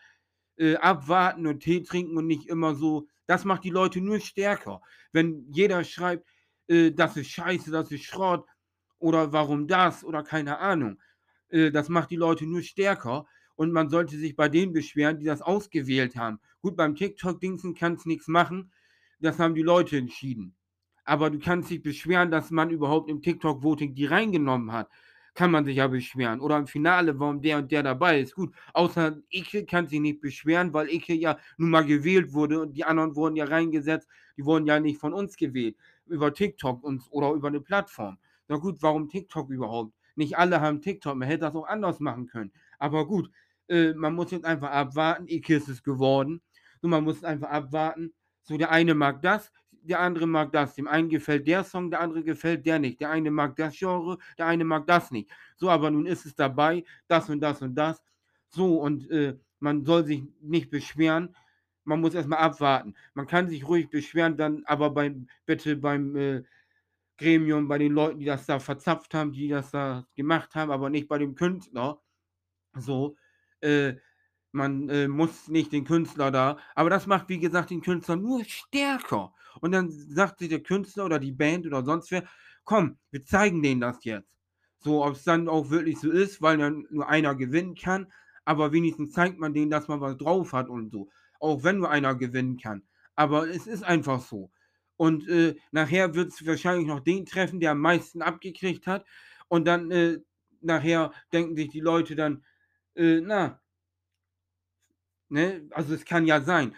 äh, abwarten und Tee trinken und nicht immer so. Das macht die Leute nur stärker. Wenn jeder schreibt, äh, das ist scheiße, das ist Schrott, oder warum das oder keine Ahnung. Äh, das macht die Leute nur stärker und man sollte sich bei denen beschweren, die das ausgewählt haben. Gut, beim TikTok-Dingsen kannst nichts machen, das haben die Leute entschieden. Aber du kannst dich beschweren, dass man überhaupt im TikTok-Voting die reingenommen hat. Kann man sich ja beschweren. Oder im Finale, warum der und der dabei ist. Gut, außer Ike kann sich nicht beschweren, weil Ike ja nun mal gewählt wurde und die anderen wurden ja reingesetzt. Die wurden ja nicht von uns gewählt. Über TikTok und, oder über eine Plattform. Na gut, warum TikTok überhaupt? Nicht alle haben TikTok, man hätte das auch anders machen können. Aber gut, äh, man muss jetzt einfach abwarten. Ike ist es geworden. So, man muss einfach abwarten. So, der eine mag das, der andere mag das. Dem einen gefällt der Song, der andere gefällt der nicht. Der eine mag das Genre, der eine mag das nicht. So, aber nun ist es dabei, das und das und das. So, und äh, man soll sich nicht beschweren. Man muss erstmal abwarten. Man kann sich ruhig beschweren, dann aber beim, bitte beim äh, Gremium, bei den Leuten, die das da verzapft haben, die das da gemacht haben, aber nicht bei dem Künstler. So, äh, man äh, muss nicht den Künstler da, aber das macht, wie gesagt, den Künstler nur stärker. Und dann sagt sich der Künstler oder die Band oder sonst wer, komm, wir zeigen denen das jetzt. So, ob es dann auch wirklich so ist, weil dann nur einer gewinnen kann, aber wenigstens zeigt man denen, dass man was drauf hat und so. Auch wenn nur einer gewinnen kann. Aber es ist einfach so. Und äh, nachher wird es wahrscheinlich noch den treffen, der am meisten abgekriegt hat. Und dann äh, nachher denken sich die Leute dann, äh, na, ne, also es kann ja sein.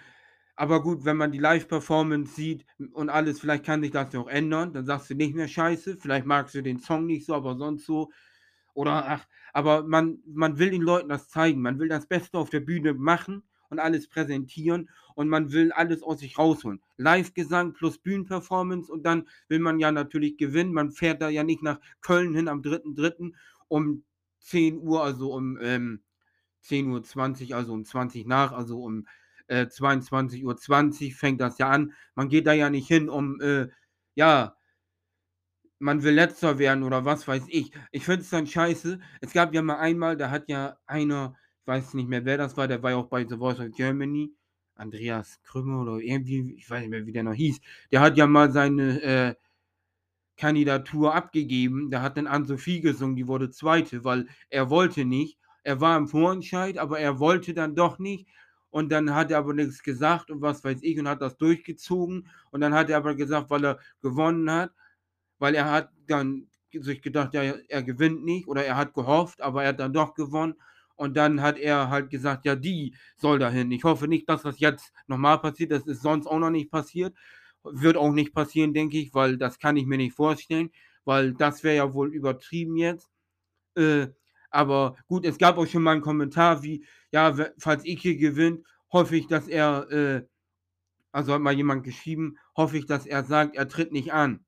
Aber gut, wenn man die Live-Performance sieht und alles, vielleicht kann sich das ja auch ändern. Dann sagst du nicht mehr Scheiße. Vielleicht magst du den Song nicht so, aber sonst so. Oder ach, aber man, man will den Leuten das zeigen. Man will das Beste auf der Bühne machen und alles präsentieren und man will alles aus sich rausholen. Live-Gesang plus Bühnenperformance und dann will man ja natürlich gewinnen. Man fährt da ja nicht nach Köln hin am 3.3. um 10 Uhr, also um ähm, 10.20 Uhr, also um 20 nach, also um äh, 22.20 Uhr fängt das ja an. Man geht da ja nicht hin, um, äh, ja, man will letzter werden oder was weiß ich. Ich finde es dann scheiße. Es gab ja mal einmal, da hat ja einer weiß nicht mehr, wer das war, der war ja auch bei The Voice of Germany. Andreas Krümmer oder irgendwie, ich weiß nicht mehr, wie der noch hieß. Der hat ja mal seine äh, Kandidatur abgegeben. Da hat dann Anne-Sophie gesungen, die wurde Zweite, weil er wollte nicht. Er war im Vorentscheid, aber er wollte dann doch nicht. Und dann hat er aber nichts gesagt und was weiß ich und hat das durchgezogen. Und dann hat er aber gesagt, weil er gewonnen hat, weil er hat dann sich gedacht, ja, er gewinnt nicht oder er hat gehofft, aber er hat dann doch gewonnen. Und dann hat er halt gesagt, ja, die soll dahin. Ich hoffe nicht, dass das jetzt nochmal passiert. Das ist sonst auch noch nicht passiert. Wird auch nicht passieren, denke ich, weil das kann ich mir nicht vorstellen, weil das wäre ja wohl übertrieben jetzt. Äh, aber gut, es gab auch schon mal einen Kommentar wie, ja, falls Ike gewinnt, hoffe ich, dass er, äh, Also hat mal jemand geschrieben, hoffe ich, dass er sagt, er tritt nicht an.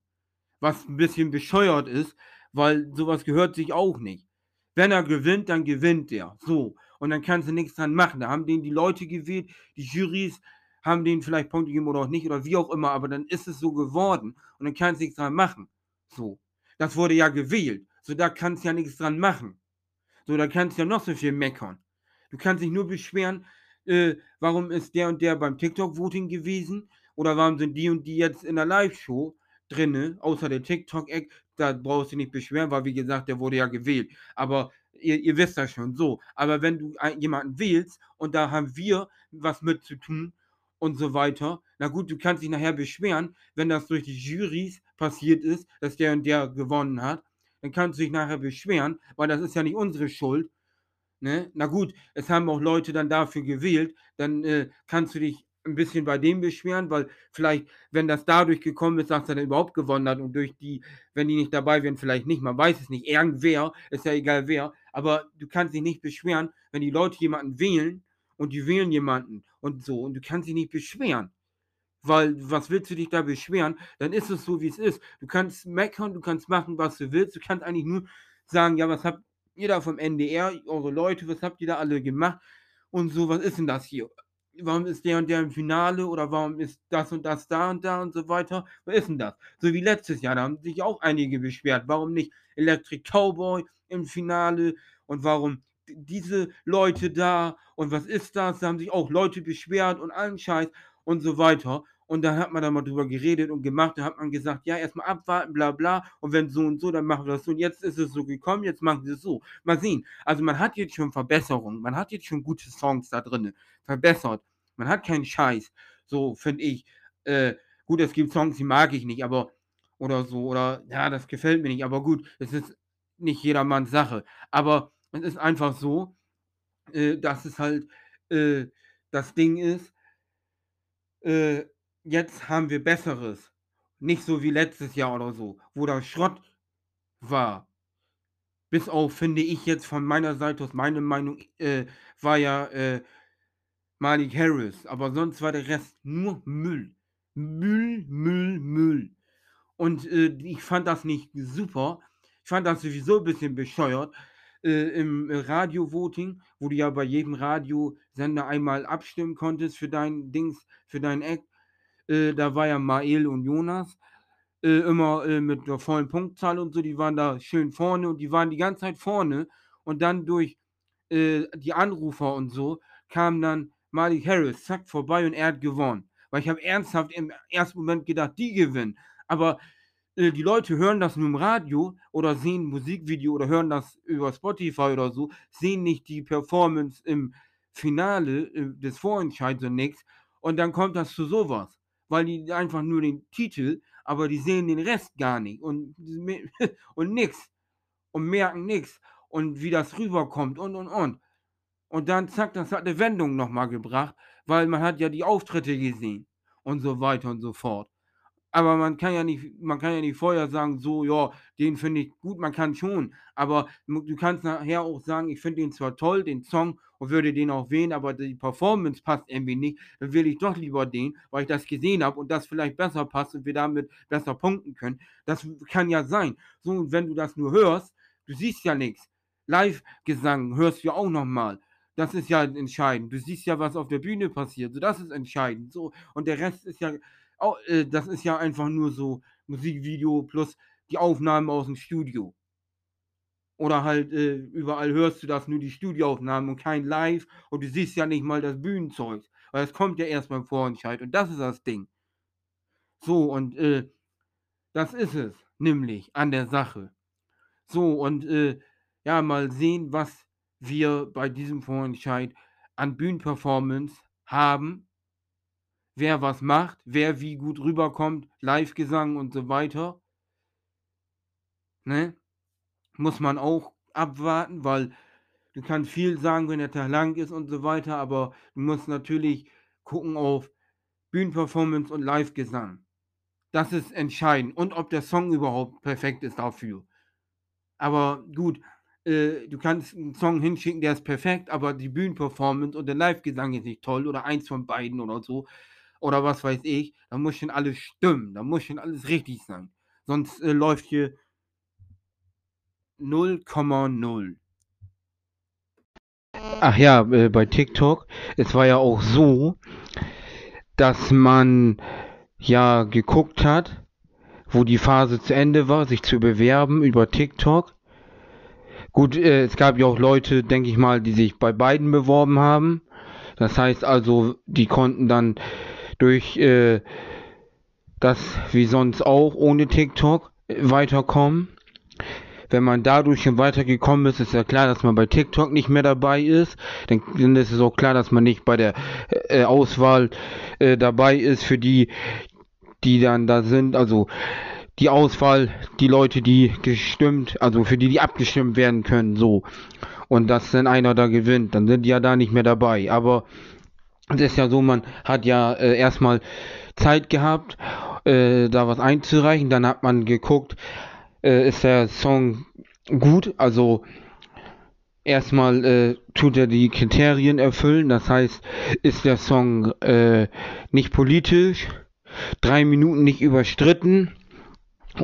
Was ein bisschen bescheuert ist, weil sowas gehört sich auch nicht. Wenn er gewinnt, dann gewinnt er. So. Und dann kannst du nichts dran machen. Da haben den die Leute gewählt, die Jurys haben denen vielleicht Punkte gegeben oder auch nicht oder wie auch immer, aber dann ist es so geworden und dann kannst du nichts dran machen. So. Das wurde ja gewählt. So, da kannst du ja nichts dran machen. So, da kannst du ja noch so viel meckern. Du kannst dich nur beschweren, äh, warum ist der und der beim TikTok-Voting gewesen oder warum sind die und die jetzt in der Live-Show drinne, außer der TikTok-Eck, da brauchst du nicht beschweren, weil wie gesagt, der wurde ja gewählt. Aber ihr, ihr wisst das schon so. Aber wenn du jemanden wählst und da haben wir was mit zu tun und so weiter, na gut, du kannst dich nachher beschweren, wenn das durch die Jurys passiert ist, dass der und der gewonnen hat, dann kannst du dich nachher beschweren, weil das ist ja nicht unsere Schuld. Ne? Na gut, es haben auch Leute dann dafür gewählt, dann äh, kannst du dich ein bisschen bei dem beschweren, weil vielleicht, wenn das dadurch gekommen ist, dass er dann überhaupt gewonnen hat und durch die, wenn die nicht dabei wären, vielleicht nicht, man weiß es nicht, irgendwer, ist ja egal wer, aber du kannst dich nicht beschweren, wenn die Leute jemanden wählen und die wählen jemanden und so und du kannst dich nicht beschweren. Weil, was willst du dich da beschweren? Dann ist es so, wie es ist. Du kannst meckern, du kannst machen, was du willst. Du kannst eigentlich nur sagen, ja, was habt ihr da vom NDR, eure Leute, was habt ihr da alle gemacht? Und so, was ist denn das hier? warum ist der und der im Finale oder warum ist das und das da und da und so weiter. Was ist denn das? So wie letztes Jahr, da haben sich auch einige beschwert. Warum nicht Electric Cowboy im Finale und warum diese Leute da und was ist das? Da haben sich auch Leute beschwert und allen Scheiß und so weiter. Und dann hat man da mal drüber geredet und gemacht. Da hat man gesagt, ja, erstmal abwarten, bla bla. Und wenn so und so, dann machen wir das so. Und jetzt ist es so gekommen, jetzt machen sie es so. Mal sehen. Also man hat jetzt schon Verbesserungen. Man hat jetzt schon gute Songs da drin. Verbessert. Man hat keinen Scheiß. So, finde ich. Äh, gut, es gibt Songs, die mag ich nicht, aber oder so, oder ja, das gefällt mir nicht, aber gut, es ist nicht jedermanns Sache. Aber es ist einfach so, äh, dass es halt äh, das Ding ist, äh, jetzt haben wir Besseres. Nicht so wie letztes Jahr oder so, wo da Schrott war. Bis auf, finde ich jetzt von meiner Seite aus, meine Meinung, äh, war ja äh, Malik Harris, aber sonst war der Rest nur Müll. Müll, Müll, Müll. Und äh, ich fand das nicht super. Ich fand das sowieso ein bisschen bescheuert. Äh, Im Radio-Voting, wo du ja bei jedem Radiosender einmal abstimmen konntest für dein Dings, für dein Act, äh, da war ja Mael und Jonas äh, immer äh, mit der vollen Punktzahl und so, die waren da schön vorne und die waren die ganze Zeit vorne. Und dann durch äh, die Anrufer und so kam dann Malik Harris, zack, vorbei und er hat gewonnen. Weil ich habe ernsthaft im ersten Moment gedacht, die gewinnen. Aber äh, die Leute hören das nur im Radio oder sehen Musikvideo oder hören das über Spotify oder so, sehen nicht die Performance im Finale äh, des Vorentscheids und nichts. Und dann kommt das zu sowas. Weil die einfach nur den Titel, aber die sehen den Rest gar nicht und, und nix. Und merken nichts. Und wie das rüberkommt und und und. Und dann, zack, das hat eine Wendung nochmal gebracht, weil man hat ja die Auftritte gesehen und so weiter und so fort. Aber man kann ja nicht, man kann ja nicht vorher sagen, so, ja, den finde ich gut, man kann schon. Aber du kannst nachher auch sagen, ich finde den zwar toll, den Song, und würde den auch wählen, aber die Performance passt irgendwie nicht. Dann will ich doch lieber den, weil ich das gesehen habe und das vielleicht besser passt und wir damit besser punkten können. Das kann ja sein. So, und wenn du das nur hörst, du siehst ja nichts. Live-Gesang hörst du ja auch nochmal. Das ist ja entscheidend. Du siehst ja, was auf der Bühne passiert. So, das ist entscheidend. So, und der Rest ist ja, auch, äh, das ist ja einfach nur so Musikvideo plus die Aufnahmen aus dem Studio. Oder halt äh, überall hörst du das, nur die Studioaufnahmen und kein Live und du siehst ja nicht mal das Bühnenzeug. Weil es kommt ja erst beim Vorentscheid und das ist das Ding. So, und äh, das ist es, nämlich an der Sache. So, und äh, ja, mal sehen, was wir bei diesem Vorentscheid an Bühnenperformance haben, wer was macht, wer wie gut rüberkommt, Live-Gesang und so weiter. Ne? Muss man auch abwarten, weil du kannst viel sagen, wenn der Tag lang ist und so weiter, aber du musst natürlich gucken auf Bühnenperformance und Live-Gesang. Das ist entscheidend. Und ob der Song überhaupt perfekt ist dafür. Aber gut, äh, du kannst einen Song hinschicken, der ist perfekt, aber die Bühnenperformance und der Live-Gesang ist nicht toll oder eins von beiden oder so. Oder was weiß ich, da muss schon alles stimmen, da muss schon alles richtig sein. Sonst äh, läuft hier 0,0. Ach ja, äh, bei TikTok, es war ja auch so, dass man ja geguckt hat, wo die Phase zu Ende war, sich zu bewerben über TikTok. Gut, äh, es gab ja auch Leute, denke ich mal, die sich bei beiden beworben haben. Das heißt also, die konnten dann durch äh, das, wie sonst auch, ohne TikTok äh, weiterkommen. Wenn man dadurch schon weitergekommen ist, ist ja klar, dass man bei TikTok nicht mehr dabei ist. Dann, ist es auch klar, dass man nicht bei der äh, Auswahl äh, dabei ist für die, die dann da sind. Also die Auswahl, die Leute, die gestimmt, also für die, die abgestimmt werden können, so. Und dass dann einer da gewinnt, dann sind die ja da nicht mehr dabei. Aber es ist ja so, man hat ja äh, erstmal Zeit gehabt, äh, da was einzureichen. Dann hat man geguckt, äh, ist der Song gut, also erstmal äh, tut er die Kriterien erfüllen, das heißt, ist der Song äh, nicht politisch, drei Minuten nicht überstritten.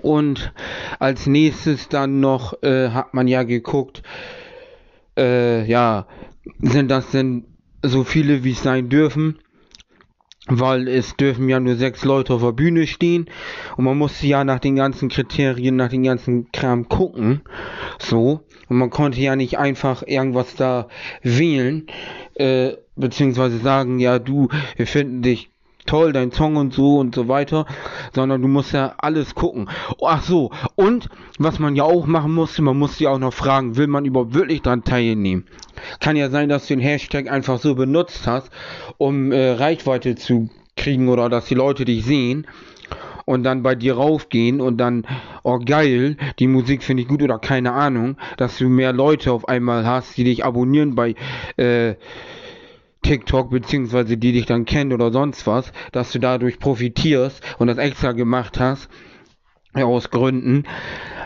Und als nächstes dann noch äh, hat man ja geguckt, ja, sind das denn so viele wie es sein dürfen? weil es dürfen ja nur sechs Leute auf der Bühne stehen und man musste ja nach den ganzen Kriterien, nach den ganzen Kram gucken, so und man konnte ja nicht einfach irgendwas da wählen, äh, beziehungsweise sagen, ja du, wir finden dich toll, dein Song und so und so weiter, sondern du musst ja alles gucken. Ach so, und was man ja auch machen musste, man musste ja auch noch fragen, will man überhaupt wirklich dran teilnehmen? Kann ja sein, dass du den Hashtag einfach so benutzt hast, um äh, Reichweite zu kriegen oder dass die Leute dich sehen und dann bei dir raufgehen und dann, oh geil, die Musik finde ich gut oder keine Ahnung, dass du mehr Leute auf einmal hast, die dich abonnieren bei äh, TikTok, beziehungsweise die dich dann kennen oder sonst was, dass du dadurch profitierst und das extra gemacht hast, aus Gründen,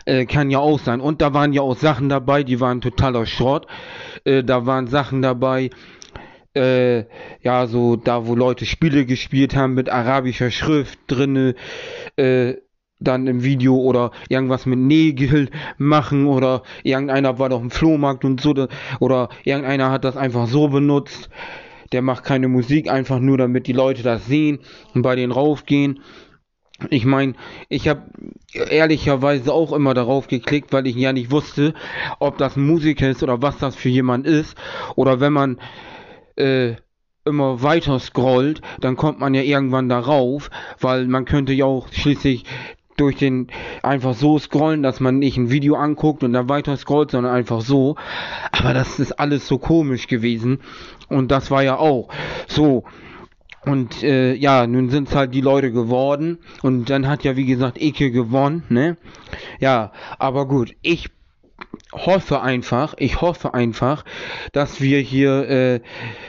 äh, kann ja auch sein. Und da waren ja auch Sachen dabei, die waren totaler Schrott. Äh, da waren Sachen dabei, äh, ja, so da, wo Leute Spiele gespielt haben mit arabischer Schrift drinne, äh, dann im Video oder irgendwas mit Nägel machen oder irgendeiner war doch im Flohmarkt und so oder irgendeiner hat das einfach so benutzt der macht keine Musik einfach nur, damit die Leute das sehen und bei denen raufgehen. Ich meine, ich habe ehrlicherweise auch immer darauf geklickt, weil ich ja nicht wusste, ob das ein Musiker ist oder was das für jemand ist. Oder wenn man äh, immer weiter scrollt, dann kommt man ja irgendwann darauf, weil man könnte ja auch schließlich durch den einfach so scrollen, dass man nicht ein Video anguckt und dann weiter scrollt, sondern einfach so. Aber das ist alles so komisch gewesen. Und das war ja auch so. Und äh, ja, nun sind es halt die Leute geworden. Und dann hat ja, wie gesagt, Eke gewonnen, ne? Ja, aber gut, ich hoffe einfach, ich hoffe einfach, dass wir hier äh,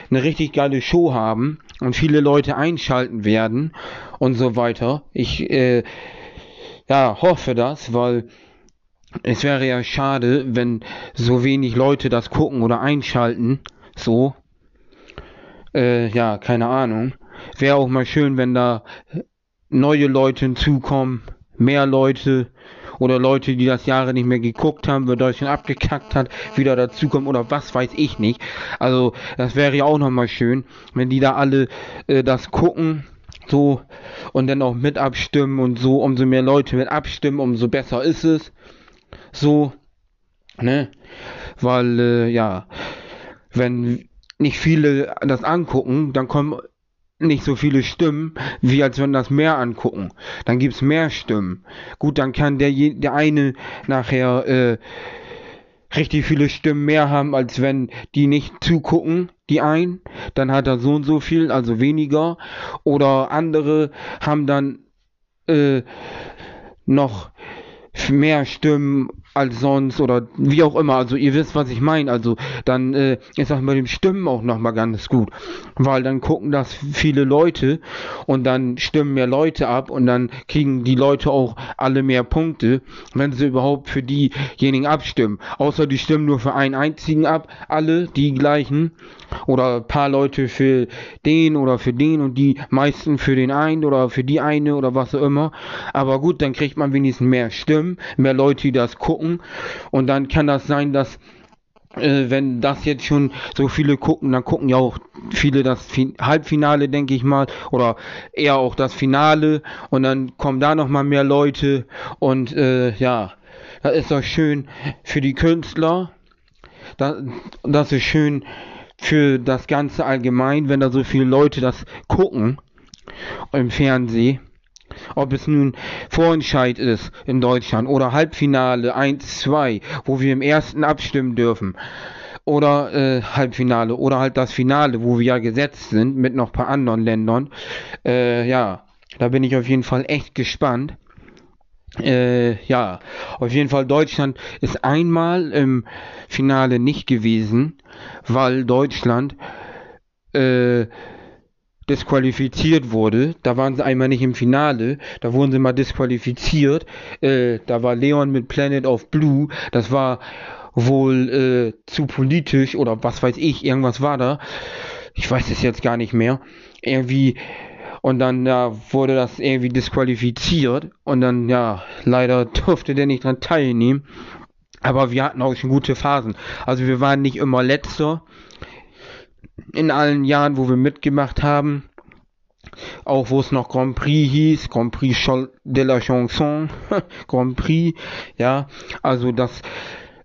eine richtig geile Show haben und viele Leute einschalten werden und so weiter. Ich äh, ja, hoffe das, weil es wäre ja schade, wenn so wenig Leute das gucken oder einschalten. So. Äh, ja, keine Ahnung. Wäre auch mal schön, wenn da neue Leute hinzukommen, mehr Leute oder Leute, die das Jahre nicht mehr geguckt haben, weil Deutschland abgekackt hat, wieder dazukommen oder was weiß ich nicht. Also das wäre ja auch nochmal schön, wenn die da alle äh, das gucken so und dann auch mit abstimmen und so, umso mehr Leute mit abstimmen, umso besser ist es. So, ne? Weil, äh, ja, wenn nicht viele das angucken, dann kommen nicht so viele Stimmen, wie als wenn das mehr angucken. Dann gibt es mehr Stimmen. Gut, dann kann der, der eine nachher äh, richtig viele Stimmen mehr haben, als wenn die nicht zugucken, die ein, dann hat er so und so viel, also weniger. Oder andere haben dann äh, noch mehr Stimmen als sonst oder wie auch immer. Also ihr wisst, was ich meine. Also dann äh, ist das mit dem Stimmen auch nochmal ganz gut. Weil dann gucken das viele Leute und dann stimmen mehr Leute ab und dann kriegen die Leute auch alle mehr Punkte, wenn sie überhaupt für diejenigen abstimmen. Außer die stimmen nur für einen einzigen ab, alle die gleichen. Oder ein paar Leute für den oder für den und die meisten für den einen oder für die eine oder was auch immer. Aber gut, dann kriegt man wenigstens mehr Stimmen, mehr Leute, die das gucken. Und dann kann das sein, dass äh, wenn das jetzt schon so viele gucken, dann gucken ja auch viele das fin Halbfinale, denke ich mal, oder eher auch das Finale. Und dann kommen da noch mal mehr Leute. Und äh, ja, das ist doch schön für die Künstler, das, das ist schön für das Ganze allgemein, wenn da so viele Leute das gucken im Fernsehen. Ob es nun Vorentscheid ist in Deutschland oder Halbfinale 1, 2, wo wir im ersten abstimmen dürfen. Oder äh, Halbfinale oder halt das Finale, wo wir ja gesetzt sind mit noch ein paar anderen Ländern. Äh, ja, da bin ich auf jeden Fall echt gespannt. Äh, ja, auf jeden Fall Deutschland ist einmal im Finale nicht gewesen, weil Deutschland äh, disqualifiziert wurde. Da waren sie einmal nicht im Finale, da wurden sie mal disqualifiziert. Äh, da war Leon mit Planet of Blue, das war wohl äh, zu politisch oder was weiß ich, irgendwas war da. Ich weiß es jetzt gar nicht mehr. Irgendwie und dann ja, wurde das irgendwie disqualifiziert und dann ja, leider durfte der nicht dran teilnehmen. Aber wir hatten auch schon gute Phasen. Also wir waren nicht immer letzter in allen Jahren, wo wir mitgemacht haben. Auch wo es noch Grand Prix hieß, Grand Prix de la Chanson, Grand Prix, ja, also das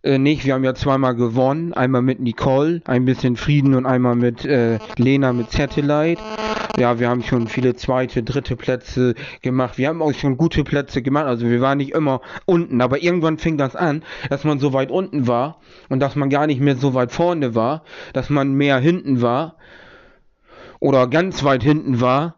äh, nicht. Wir haben ja zweimal gewonnen, einmal mit Nicole, ein bisschen Frieden und einmal mit äh, Lena mit Satellite. Ja, wir haben schon viele zweite, dritte Plätze gemacht. Wir haben auch schon gute Plätze gemacht. Also wir waren nicht immer unten. Aber irgendwann fing das an, dass man so weit unten war und dass man gar nicht mehr so weit vorne war, dass man mehr hinten war oder ganz weit hinten war.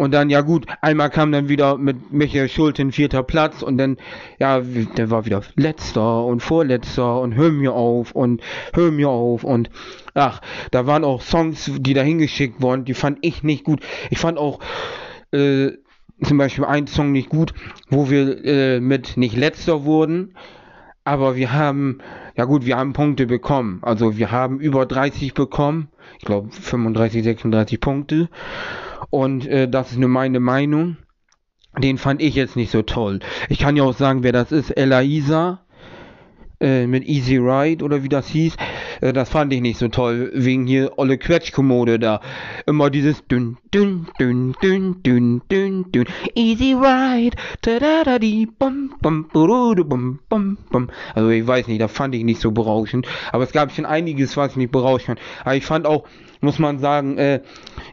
Und dann, ja gut, einmal kam dann wieder mit Michael ein vierter Platz und dann, ja, der war wieder letzter und vorletzter und hör mir auf und hör mir auf und ach, da waren auch Songs, die da hingeschickt wurden, die fand ich nicht gut. Ich fand auch, äh, zum Beispiel einen Song nicht gut, wo wir äh, mit nicht letzter wurden, aber wir haben, ja gut, wir haben Punkte bekommen. Also wir haben über 30 bekommen, ich glaube 35, 36 Punkte. Und äh, das ist nur meine Meinung. Den fand ich jetzt nicht so toll. Ich kann ja auch sagen, wer das ist. Elaisa äh, mit Easy Ride oder wie das hieß. Äh, das fand ich nicht so toll. Wegen hier Olle Quetschkommode da. Immer dieses dünn, dünn, dünn, dünn, dünn, dünn, dünn. Easy Ride. Da da da di, bum, bum, bum, bum, bum. Also ich weiß nicht, das fand ich nicht so berauschend. Aber es gab schon einiges, was ich nicht berauschend fand. Aber ich fand auch, muss man sagen, äh,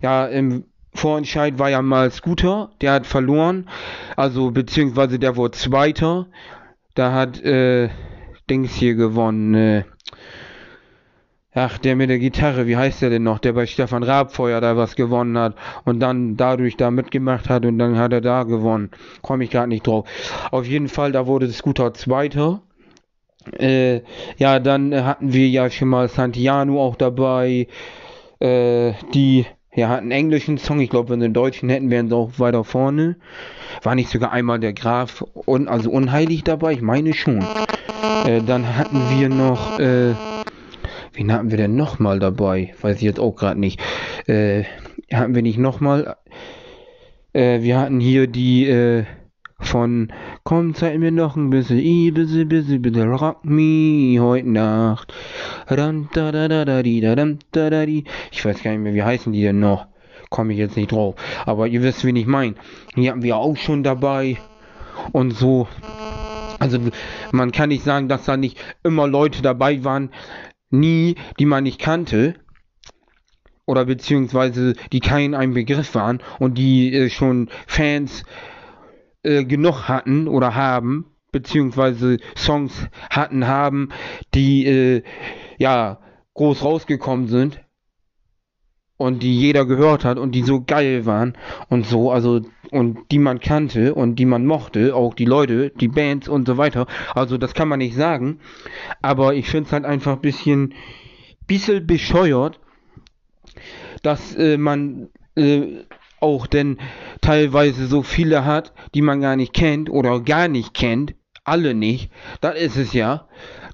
ja, im Vorentscheid war ja mal Scooter, der hat verloren, also beziehungsweise der wurde Zweiter. Da hat äh, Dings hier gewonnen. Äh, ach, der mit der Gitarre, wie heißt der denn noch? Der bei Stefan Rabfeuer da was gewonnen hat und dann dadurch da mitgemacht hat und dann hat er da gewonnen. Komme ich gerade nicht drauf. Auf jeden Fall, da wurde Scooter Zweiter. Äh, ja, dann hatten wir ja schon mal Santiano auch dabei. Äh, die ja, hat einen englischen Song. Ich glaube, wenn sie einen deutschen hätten, wären sie auch weiter vorne. War nicht sogar einmal der Graf un, also unheilig dabei? Ich meine schon. Äh, dann hatten wir noch, äh, wen hatten wir denn nochmal dabei? Weiß ich jetzt auch gerade nicht. Äh, hatten wir nicht nochmal? Äh, wir hatten hier die, äh, von Komm, zeig mir noch ein bisschen, i, bisschen, bisschen, bitte rock me heute Nacht. Ich weiß gar nicht mehr, wie heißen die denn noch? Komme ich jetzt nicht drauf. Aber ihr wisst, wen ich meine. Die hatten wir auch schon dabei. Und so. Also, man kann nicht sagen, dass da nicht immer Leute dabei waren, nie, die man nicht kannte oder beziehungsweise die kein ein Begriff waren und die äh, schon Fans äh, genug hatten oder haben, beziehungsweise Songs hatten, haben, die äh, ja groß rausgekommen sind. und die jeder gehört hat und die so geil waren und so, also und die man kannte und die man mochte, auch die Leute, die Bands und so weiter. Also das kann man nicht sagen, aber ich finde es halt einfach ein bisschen, bisschen bescheuert, dass äh, man äh, auch denn teilweise so viele hat, die man gar nicht kennt oder gar nicht kennt, alle nicht, das ist es ja.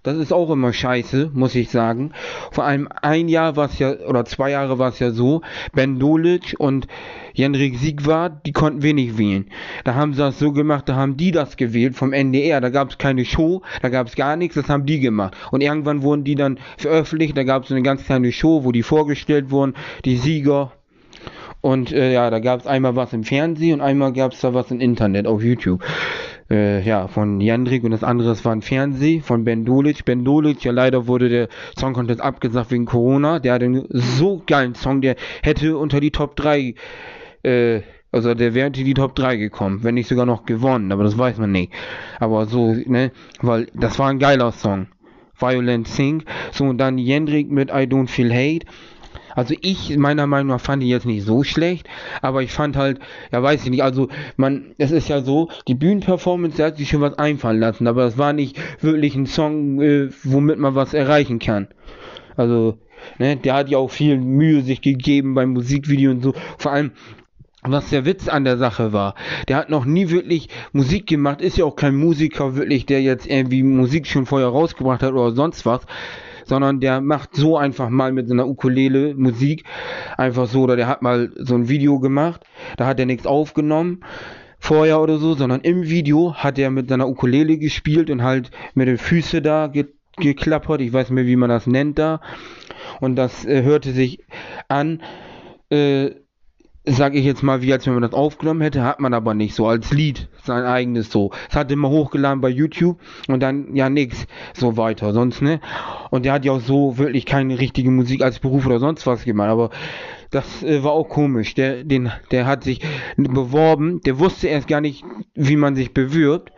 Das ist auch immer scheiße, muss ich sagen. Vor allem ein Jahr war es ja, oder zwei Jahre war es ja so, Ben Dolic und Jendrik Siegwart, die konnten wenig wählen. Da haben sie das so gemacht, da haben die das gewählt vom NDR. Da gab es keine Show, da gab es gar nichts, das haben die gemacht. Und irgendwann wurden die dann veröffentlicht, da gab es eine ganz kleine Show, wo die vorgestellt wurden, die Sieger. Und äh, ja, da gab es einmal was im Fernsehen und einmal gab es da was im Internet auf YouTube äh, ja, von Jandrik und das andere war ein Fernseh von Ben Dolic. Ben Dolic, ja leider wurde der Song Contest abgesagt wegen Corona. Der hat einen so geilen Song, der hätte unter die Top 3, äh, also der wäre unter die Top 3 gekommen, wenn nicht sogar noch gewonnen, aber das weiß man nicht. Aber so, ne, weil das war ein geiler Song. Violent Sing. So, und dann Jendrik mit I Don't Feel Hate. Also ich, meiner Meinung nach, fand die jetzt nicht so schlecht, aber ich fand halt, ja weiß ich nicht, also man, es ist ja so, die Bühnenperformance, der hat sich schon was einfallen lassen, aber das war nicht wirklich ein Song, äh, womit man was erreichen kann. Also, ne, der hat ja auch viel Mühe sich gegeben beim Musikvideo und so, vor allem, was der Witz an der Sache war. Der hat noch nie wirklich Musik gemacht, ist ja auch kein Musiker wirklich, der jetzt irgendwie Musik schon vorher rausgebracht hat oder sonst was sondern der macht so einfach mal mit seiner Ukulele Musik, einfach so, oder der hat mal so ein Video gemacht, da hat er nichts aufgenommen vorher oder so, sondern im Video hat er mit seiner Ukulele gespielt und halt mit den Füßen da ge geklappert, ich weiß nicht mehr, wie man das nennt da, und das äh, hörte sich an, äh, sage ich jetzt mal, wie als wenn man das aufgenommen hätte, hat man aber nicht so als Lied, sein eigenes so. Es hat immer hochgeladen bei YouTube und dann ja nix so weiter, sonst ne. Und der hat ja auch so wirklich keine richtige Musik als Beruf oder sonst was gemacht, aber das äh, war auch komisch. Der, den, der hat sich beworben, der wusste erst gar nicht, wie man sich bewirbt.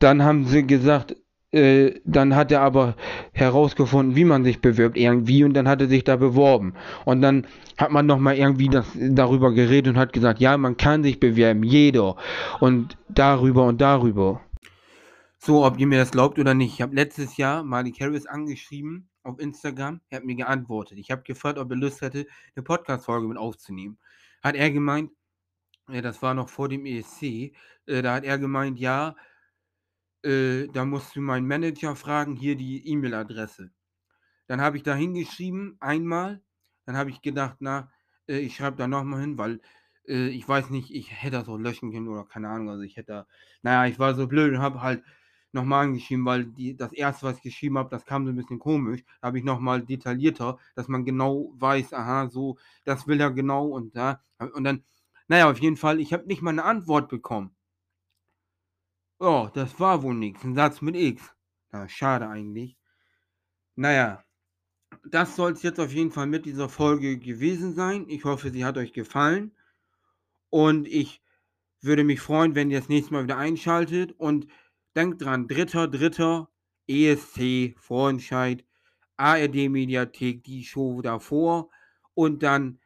Dann haben sie gesagt, äh, dann hat er aber herausgefunden, wie man sich bewirbt irgendwie und dann hat er sich da beworben. Und dann hat man nochmal irgendwie das, darüber geredet und hat gesagt, ja, man kann sich bewerben, jeder. Und darüber und darüber. So, ob ihr mir das glaubt oder nicht. Ich habe letztes Jahr Marley Harris angeschrieben auf Instagram. Er hat mir geantwortet. Ich habe gefragt, ob er Lust hätte, eine Podcast-Folge mit aufzunehmen. Hat er gemeint, ja, das war noch vor dem ESC, äh, da hat er gemeint, ja, äh, da musst du meinen Manager fragen, hier die E-Mail-Adresse. Dann habe ich da hingeschrieben, einmal. Dann habe ich gedacht, na, äh, ich schreibe da nochmal hin, weil äh, ich weiß nicht, ich hätte das auch löschen können oder keine Ahnung. Also ich hätte da, naja, ich war so blöd und habe halt nochmal angeschrieben, weil die, das erste, was ich geschrieben habe, das kam so ein bisschen komisch. Da habe ich nochmal detaillierter, dass man genau weiß, aha, so, das will er genau und da. Und dann, naja, auf jeden Fall, ich habe nicht mal eine Antwort bekommen. Oh, das war wohl nichts. Ein Satz mit X. Na, schade eigentlich. Naja, das soll es jetzt auf jeden Fall mit dieser Folge gewesen sein. Ich hoffe, sie hat euch gefallen. Und ich würde mich freuen, wenn ihr das nächste Mal wieder einschaltet. Und denkt dran, dritter, dritter, ESC, Vorentscheid, ARD-Mediathek, die Show davor. Und dann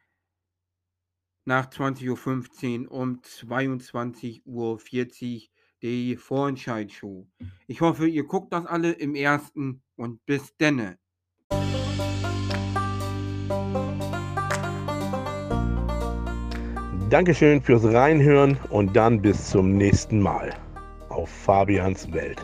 nach 20.15 Uhr um 22.40 Uhr die Vorentscheid-Show. Ich hoffe, ihr guckt das alle im ersten und bis denne. Dankeschön fürs Reinhören und dann bis zum nächsten Mal auf Fabians Welt.